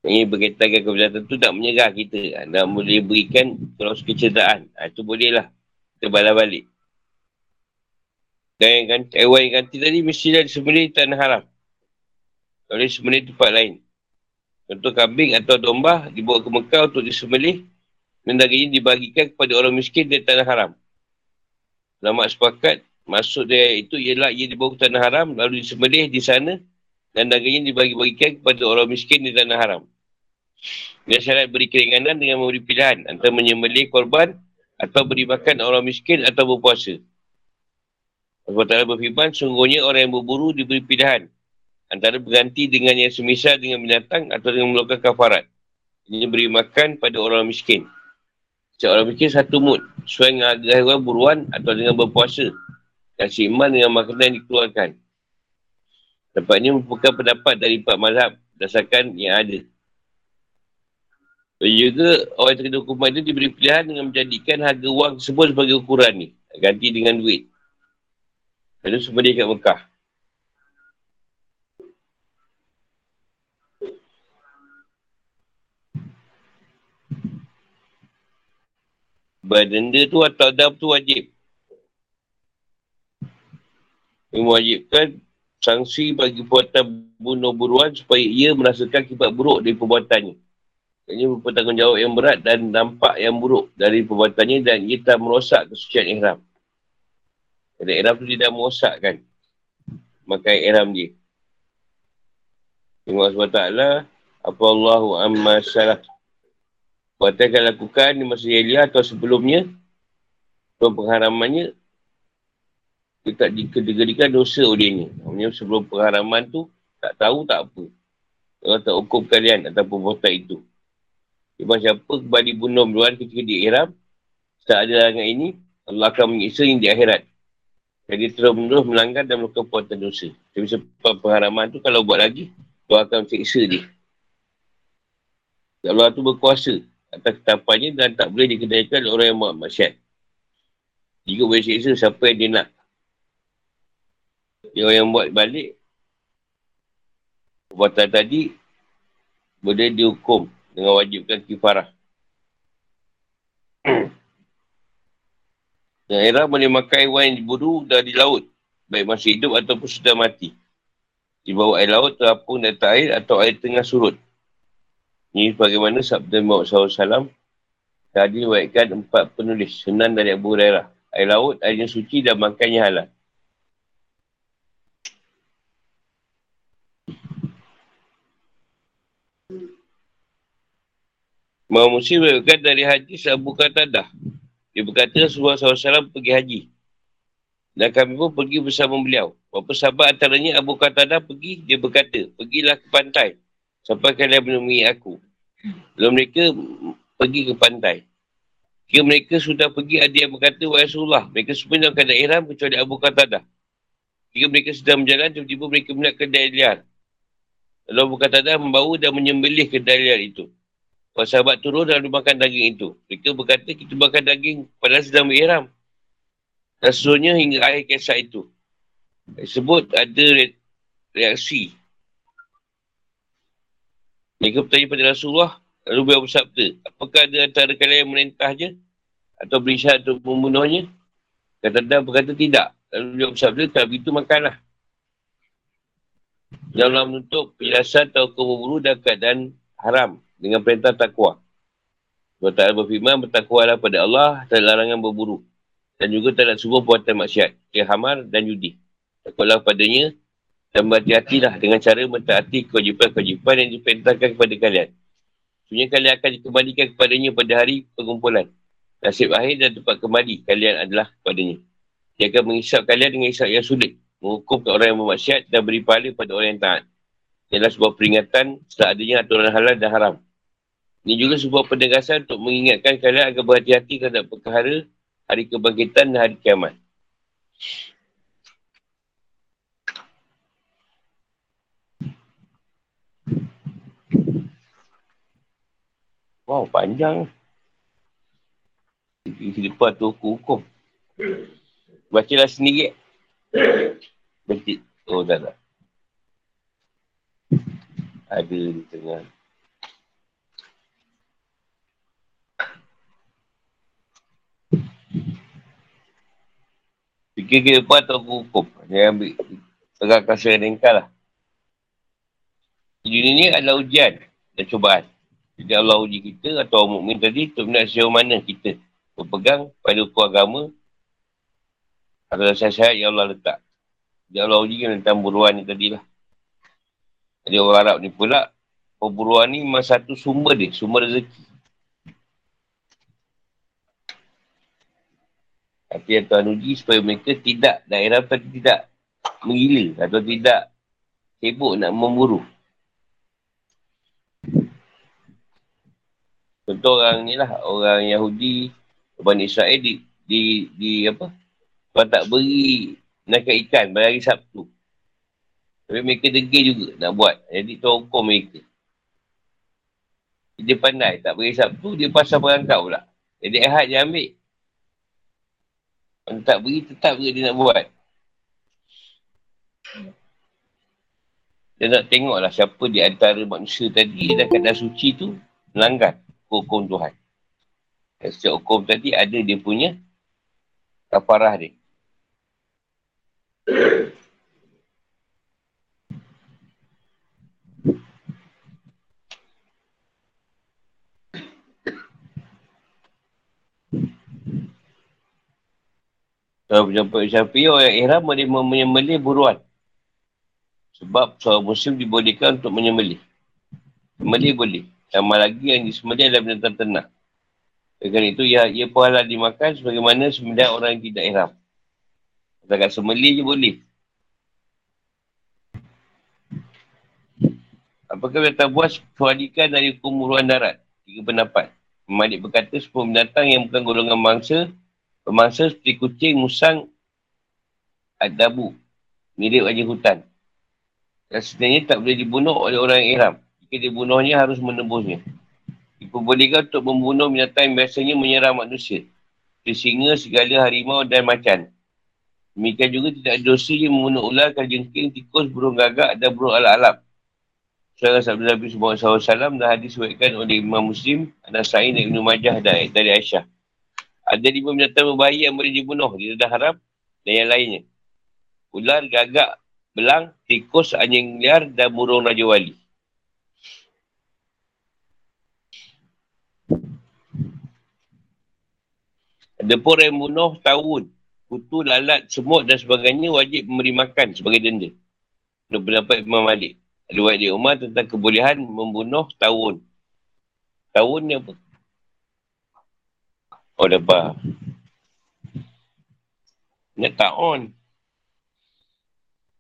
Ini berkaitan dengan kebenaran tu tak menyerah kita. Dan boleh berikan terus kecederaan. Ha, itu bolehlah. Kita balas balik. Dan yang ganti, hewan yang ganti tadi mestilah di tanah haram. Kalau disembelih tempat lain. Contoh kambing atau domba dibawa ke Mekah untuk disembelih dan dagingnya dibagikan kepada orang miskin di tanah haram. Lama sepakat, maksud dia itu ialah ia dibawa ke tanah haram, lalu disembelih di sana, dan dagingnya dibagi-bagikan kepada orang miskin di tanah haram. Dia syarat beri keringanan dengan memberi pilihan antara menyembelih korban atau beri makan orang miskin atau berpuasa. Allah Ta'ala berfirman, sungguhnya orang yang berburu diberi pilihan antara berganti dengan yang semisal dengan binatang atau dengan melakukan kafarat. Ini beri makan pada orang miskin. Orang miskin satu mud. Sesuai dengan hewan buruan atau dengan berpuasa. Dan seiman dengan makanan yang dikeluarkan. Tempat ini merupakan pendapat dari empat mazhab berdasarkan yang ada. Dan juga orang terkena hukuman itu diberi pilihan dengan menjadikan harga wang tersebut sebagai ukuran ni. Ganti dengan duit. Lalu semua dia kat Mekah. Berdenda tu atau dam tu wajib. Yang mewajibkan sanksi bagi perbuatan bunuh buruan supaya ia merasakan kibat buruk dari perbuatannya. Ini bertanggungjawab yang berat dan dampak yang buruk dari perbuatannya dan ia tak merosak kesucian ihram. Jadi ihram tu tidak merosakkan makai ihram dia. Tengok SWT apa Allahu amma salah Perbuatan akan lakukan di masa jahiliah atau sebelumnya atau pengharamannya dia tak dikedikan dosa olehnya. Maksudnya sebelum pengharaman tu tak tahu tak apa. Kalau tak hukum kalian atau perbuatan itu. Sebab siapa kembali bunuh luar ketika di ihram, tak ada larangan ini, Allah akan menyiksa di akhirat. Jadi terus menerus melanggar dan melakukan perbuatan dosa. Tapi sebab pengharaman tu kalau buat lagi, Allah akan menyiksa dia. Allah tu berkuasa atas ketapannya dan tak boleh dikedaikan oleh orang yang buat maksiat. Jika boleh siksa siapa yang dia nak. Dia orang yang buat balik, perbuatan tadi boleh dihukum dengan wajibkan kifarah. Dan era boleh makan hewan yang diburu dari laut. Baik masih hidup ataupun sudah mati. Di bawah air laut terapung dan air atau air tengah surut. Ini bagaimana sabda Muhammad SAW. Tadi diwaikan empat penulis. Senan dari Abu Hurairah. Air laut, airnya suci dan makannya halal. Imam Muslim berkata dari hadis Abu Qatadah. Dia berkata Rasulullah SAW pergi haji. Dan kami pun pergi bersama beliau. Beberapa sahabat antaranya Abu Qatadah pergi, dia berkata, pergilah ke pantai. Sampai kalian menemui aku. Lalu mereka pergi ke pantai. Jika mereka sudah pergi, ada yang berkata, Wahai Rasulullah, mereka semua dalam keadaan ihram kecuali Abu Qatadah. Jika mereka sedang berjalan, tiba-tiba mereka melihat kedai liar. Lalu Abu Qatadah membawa dan menyembelih kedai liar itu. Para sahabat turun dan makan daging itu. Mereka berkata, kita makan daging padahal sedang berihram. Dan sesuanya hingga akhir kisah itu. Sebut ada re- reaksi. Mereka bertanya pada Rasulullah, lalu beliau bersabda, apakah ada antara kalian yang merintahnya? Atau berisyarat untuk membunuhnya? Kata dia berkata tidak. Lalu beliau bersabda, tak begitu makanlah. Janganlah menutup penjelasan atau keburu dan keadaan haram dengan perintah takwa. Allah Ta'ala berfirman, bertakwalah pada Allah dan larangan berburu. Dan juga tak ada sebuah buatan maksiat, kehamar dan judi. Takwalah padanya dan berhati-hatilah dengan cara mentaati kewajipan-kewajipan yang diperintahkan kepada kalian. Sebenarnya kalian akan dikembalikan kepadanya pada hari pengumpulan. Nasib akhir dan tempat kembali kalian adalah kepadanya. Dia akan mengisap kalian dengan isap yang sulit. Menghukum orang yang bermaksiat dan beri pahala pada orang yang taat. Ia adalah sebuah peringatan setelah adanya aturan halal dan haram. Ini juga sebuah penegasan untuk mengingatkan kalian agar berhati-hati terhadap perkara hari kebangkitan dan hari kiamat. Wow, panjang. Di depan tu hukum. Bacalah sendiri. Berhenti. Oh, dah tak. Ada di tengah. Fikir ke depan atau hukum. Dia ambil tegak kasih ringkal lah. Dunia ni adalah ujian dan cubaan. Jadi Allah uji kita atau orang mukmin tadi untuk melihat sejauh mana kita berpegang pada hukum agama atau dasar-dasar yang Allah letak. Jadi Allah uji kan tentang buruan ni tadi lah. Jadi orang Arab ni pula, perburuan ni memang satu sumber dia, sumber rezeki. Tapi yang Tuhan uji supaya mereka tidak daerah tapi tidak menggila atau tidak sibuk nak memburu. Contoh orang ni lah, orang Yahudi, Bani Israel di, di, di apa? Kalau tak beri naikkan ikan pada hari Sabtu. Tapi mereka degil juga nak buat. Jadi tu hukum mereka. Dia pandai, tak beri Sabtu, dia pasal perangkap pula. Jadi Ahad dia ambil. Kalau tak beri, tetap juga dia nak buat. Dia nak tengoklah siapa di antara manusia tadi dan keadaan suci tu melanggar hukum Tuhan. Setiap hukum tadi ada dia punya kafarah dia. Kalau berjumpa Syafi'i, orang ihram boleh menyembelih buruan. Sebab seorang muslim dibolehkan untuk menyembelih. Menyembelih boleh. Sama lagi yang disembelih adalah binatang ternak. Dengan itu, ya, ia pun halal dimakan sebagaimana sembelih orang yang tidak ihram. Katakan sembelih je boleh. Apakah binatang buas kewajikan dari hukum buruan darat? Tiga pendapat. Malik berkata, sepuluh binatang yang bukan golongan mangsa Pemangsa seperti kucing, musang, adabu, mirip wajah hutan. Dan sebenarnya tak boleh dibunuh oleh orang yang ihram. Jika dibunuhnya harus menebusnya. Diperbolehkan untuk membunuh binatang yang biasanya menyerang manusia. Seperti singa, segala harimau dan macan. Demikian juga tidak ada dosa yang membunuh ular, kalajengking, tikus, burung gagak dan burung alap-alap. Salah sabda Nabi SAW dan hadis suatkan oleh Imam Muslim, Anasai dan Ibn Majah dari Aisyah. Ada lima binatang berbahaya yang boleh dibunuh di dalam haram dan yang lainnya. Ular, gagak, belang, tikus, anjing liar dan burung Raja Wali. Ada pun yang bunuh tahun, kutu, lalat, semut dan sebagainya wajib memberi makan sebagai denda. Untuk pendapat Imam Malik. Ada wajib Umar tentang kebolehan membunuh tahun. Tahun ni apa? Oh, Nak tak on.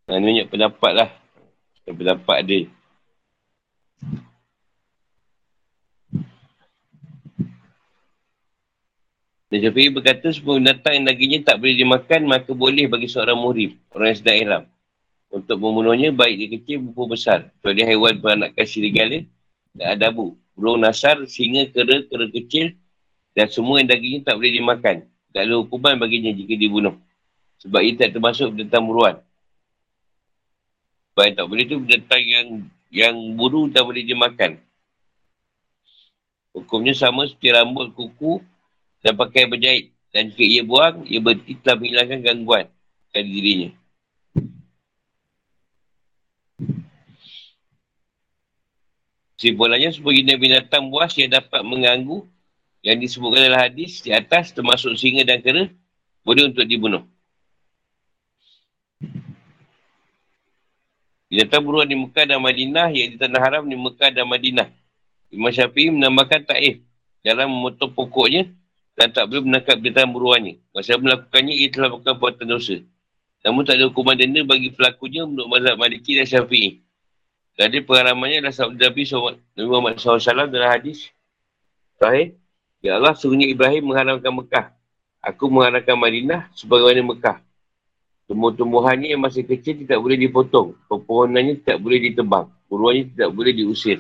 Nah, banyak pendapat lah. Pendapat dia. Dan Syafi'i berkata semua binatang yang dagingnya tak boleh dimakan maka boleh bagi seorang muhrim. Orang yang sedang ihram. Untuk membunuhnya baik dia kecil maupun besar. Kalau dia haiwan beranak kasih serigala dan adabu. Burung nasar, singa, kera, kera kecil, dan semua yang dagingnya tak boleh dimakan. Tak ada hukuman baginya jika dibunuh. Sebab ia tak termasuk binatang buruan. Sebab tak boleh tu binatang yang yang buru tak boleh dimakan. Hukumnya sama seperti rambut, kuku dan pakai berjahit. Dan jika ia buang, ia berarti telah menghilangkan gangguan pada dirinya. Simpulannya sebagai binatang buas yang dapat mengganggu yang disebutkan dalam hadis di atas termasuk singa dan kera boleh untuk dibunuh. Binatang buruan di Mekah dan Madinah yang di Tanah Haram di Mekah dan Madinah. Imam Syafi'i menambahkan ta'if dalam memotong pokoknya dan tak boleh menangkap binatang buruannya. Masa melakukannya, ia telah melakukan perbuatan dosa. Namun tak ada hukuman denda bagi pelakunya menurut mazhab Maliki dan Syafi'i. Jadi pengharamannya adalah sabda Nabi Muhammad SAW dalam hadis. Terakhir, Ya Allah, sungguhnya Ibrahim mengharamkan Mekah. Aku mengharamkan Madinah sebagaimana Mekah. Tumbuh-tumbuhannya yang masih kecil tidak boleh dipotong. Pepohonannya tidak boleh ditebang. Buruannya tidak boleh diusir.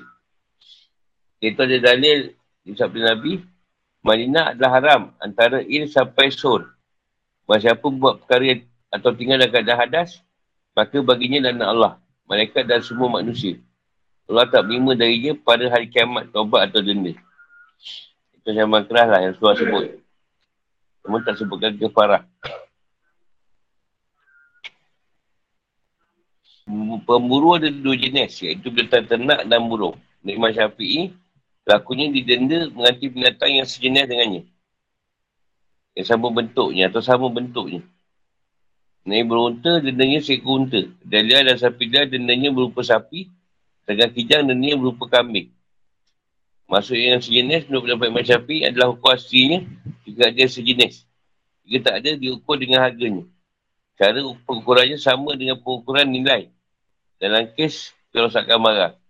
Itu ada dalil di sabda Nabi. Madinah adalah haram antara il sampai sur. Masa siapa buat perkara atau tinggal dalam keadaan hadas, maka baginya dan Allah. Mereka dan semua manusia. Allah tak menerima darinya pada hari kiamat, taubat atau denda. Itu yang keras lah yang Surah sebut. Cuma tak sebutkan kefarah. Pemburu ada dua jenis, iaitu binatang ternak dan burung. Imam Syafi'i, pelakunya didenda menganti binatang yang sejenis dengannya. Yang sama bentuknya atau sama bentuknya. Naik berunta, dendanya seekor unta. Dahlia dan sapi dia, dendanya berupa sapi. Sedangkan kijang, dendanya berupa kambing. Maksud yang sejenis menurut pendapat Imam Syafi'i adalah hukum aslinya jika ada sejenis. Jika tak ada, diukur dengan harganya. Cara pengukurannya sama dengan pengukuran nilai. Dalam kes kerosakan barang.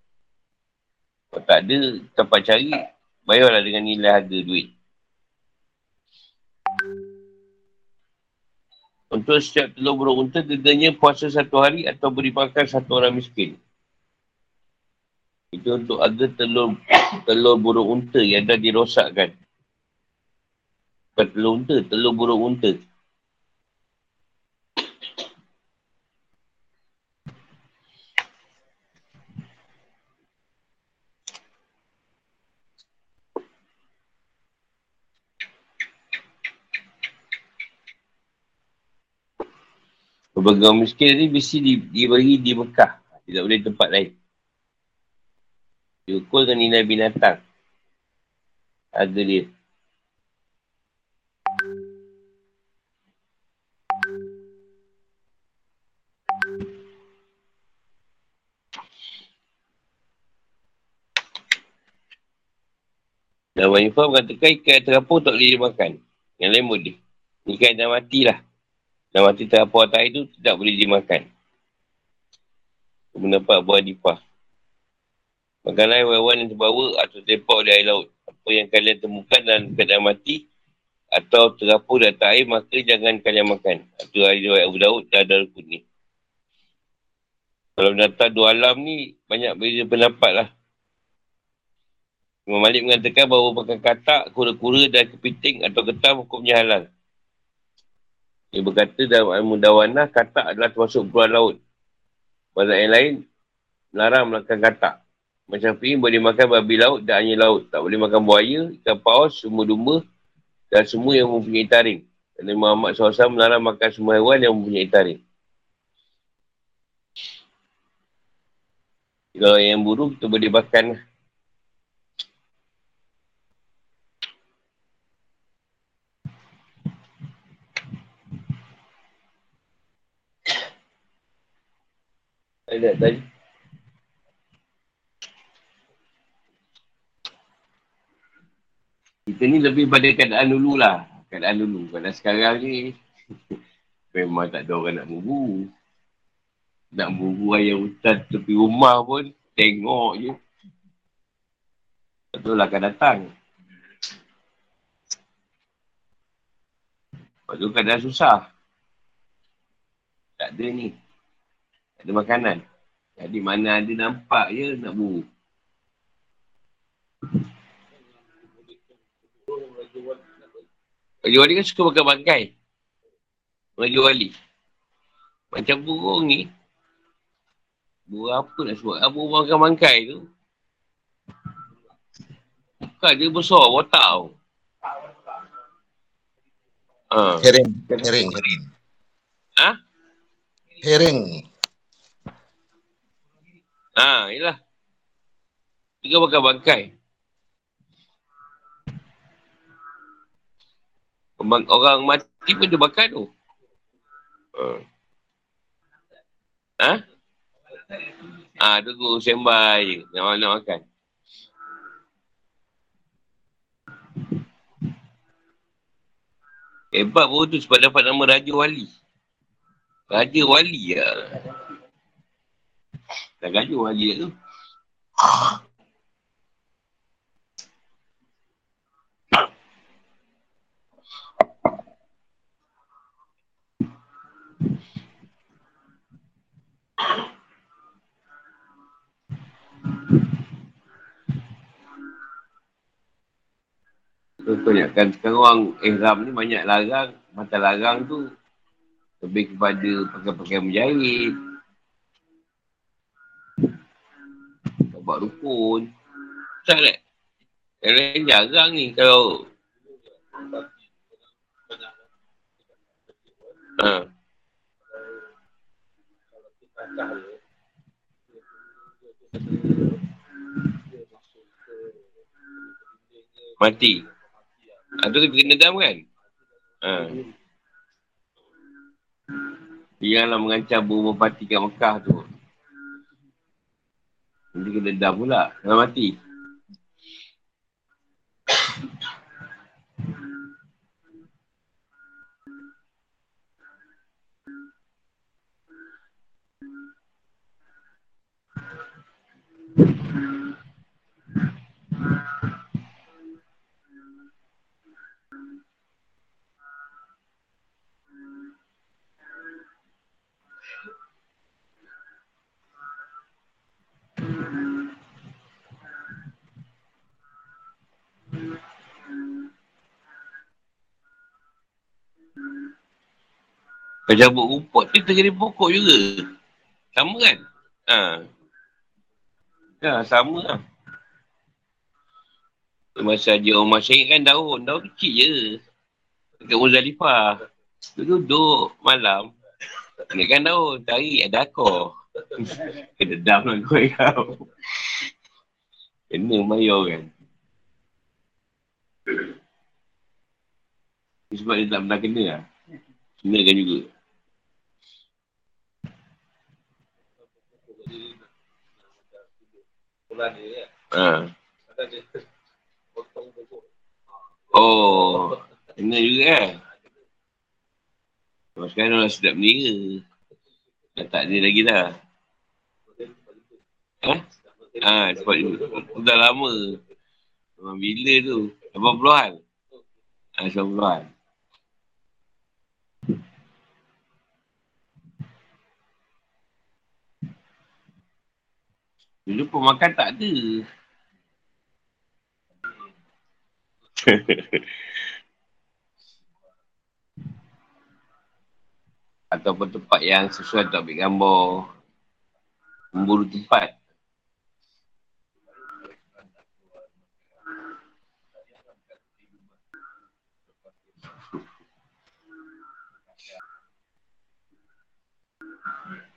Kalau tak ada tempat cari, bayarlah dengan nilai harga duit. Untuk setiap telur burung unta, dendanya puasa satu hari atau beri makan satu orang miskin. Itu untuk harga telur telur burung unta yang dah dirosakkan. Bukan telur unta, telur burung unta. Berbagai orang miskin ni mesti di, diberi di Mekah. Tidak boleh tempat lain. Diukur dengan nilai binatang. Harga dia. Dan Wani Fah mengatakan ikan terapung tak boleh dimakan. Yang lain boleh. Ikan dah matilah. Dah mati terapung atas air tidak boleh dimakan. Mendapat buah dipah. Makanlah hewan yang terbawa atau tepak di air laut. Apa yang kalian temukan dalam keadaan mati atau terapur di atas air, maka jangan kalian makan. Itu hari riwayat Abu Daud dan ni. Kalau datang dua alam ni, banyak beza pendapat lah. Imam Malik mengatakan bahawa makan katak, kura-kura dan kepiting atau ketam hukumnya halal. Dia berkata dalam Al-Mudawanah, katak adalah termasuk keluar laut. Pada yang lain, melarang melakukan katak. Macam Syafi'i boleh makan babi laut dan anjing laut. Tak boleh makan buaya, ikan paus, semua domba dan semua yang mempunyai taring. Dan Muhammad SAW melarang makan semua hewan yang mempunyai taring. Kalau yang buruk, kita boleh makan. Ada tadi. Kita ni lebih pada keadaan dulu lah. Keadaan dulu. Keadaan sekarang ni [LAUGHS] memang tak ada orang nak buru. Nak buru ayam hutan tepi rumah pun tengok je. Betul lah akan datang. Lepas tu keadaan susah. Tak ada ni. Ada makanan. Jadi mana ada nampak je nak buru. Raja Wali kan suka makan bangkai. Raja Wali. Macam burung ni. Burung apa nak sebut? Apa burung makan bangkai tu? Bukan dia besar, botak tau. Ha. Hering. Hering. Hering. Ha? Hering. Ha, yelah. Dia makan bangkai. Orang mati pun dia bakar tu. Uh. Ha? Ha, tunggu sembah je. Nak, nak makan. Hebat pun tu sebab dapat nama Raja Wali. Raja Wali ya. Dah Raja Wali tu. Contohnya kan sekarang orang ihram ni banyak larang. Mata larang tu lebih kepada pakai-pakai menjahit. Buat rukun. Tak tak? Yang lain jarang ni kalau Ha. Mati. Ha, tu kena dam kan? Ha. Janganlah mengancam burung merpati kat Mekah tu. Nanti kena dam pula. Jangan mati. Kau cabut rumput ni terjadi pokok juga. Sama kan? Ha. Ya, sama lah. Masa je orang masyarakat kan daun. Daun kecil je. Dekat Muzalifah. Tu duduk malam. Naikkan daun. Tarik ada akor. [LAUGHS] Kena dam lah kau kau. Kena mayor kan. Sebab dia tak pernah kena lah. Kena kan juga. Ha. Oh. Kena juga kan. Sebab sekarang orang sedap ni Dah tak ada lagi dah. Ha? Ha, sebab. Dah lama. Bila tu? 80-an? Ha, 80-an. Dulu pemakan tak ada. [LAUGHS] Ataupun tempat yang sesuai untuk ambil gambar. Memburu tempat.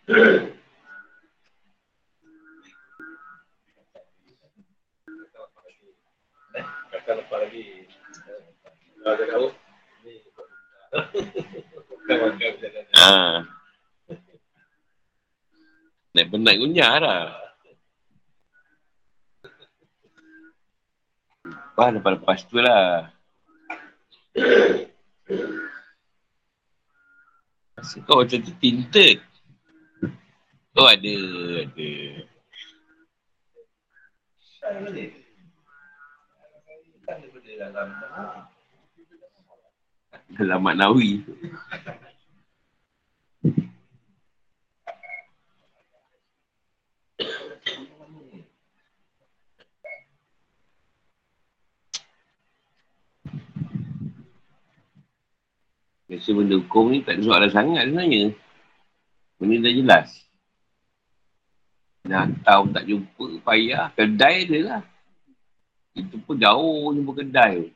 [LAUGHS] Kata lepas lagi. Kalau ada kau. Ha. Naik penat gunyah lah. Wah, lepas-lepas tu lah. Rasa kau macam tu tinted. Oh ada, ada. Dalam [LAUGHS] maknawi. Biasa benda hukum ni tak ada soalan sangat sebenarnya. Benda dah jelas. Nak tahu tak jumpa, payah. Kedai dia lah. Itu pun jauh jumpa kedai.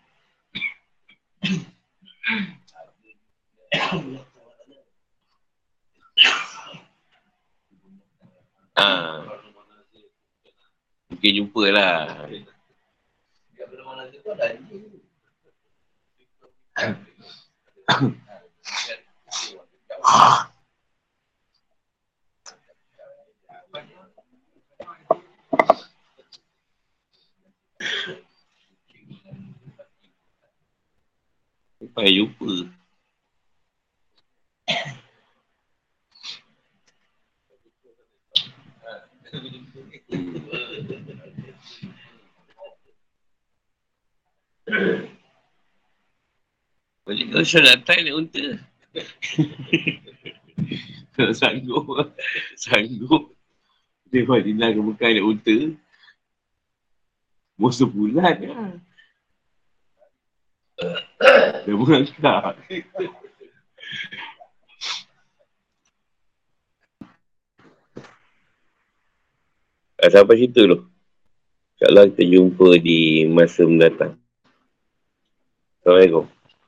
ha. [COUGHS] Mungkin jumpa lah. [COUGHS] sampai jumpa. Balik kau sudah datang ni unta. [LAUGHS] sanggup. Sanggup. Dia buat ke bukan ni unta. Musuh bulan lah. [COUGHS] Dia mengangkat. Ah, sampai situ tu. InsyaAllah kita jumpa di masa mendatang. Assalamualaikum.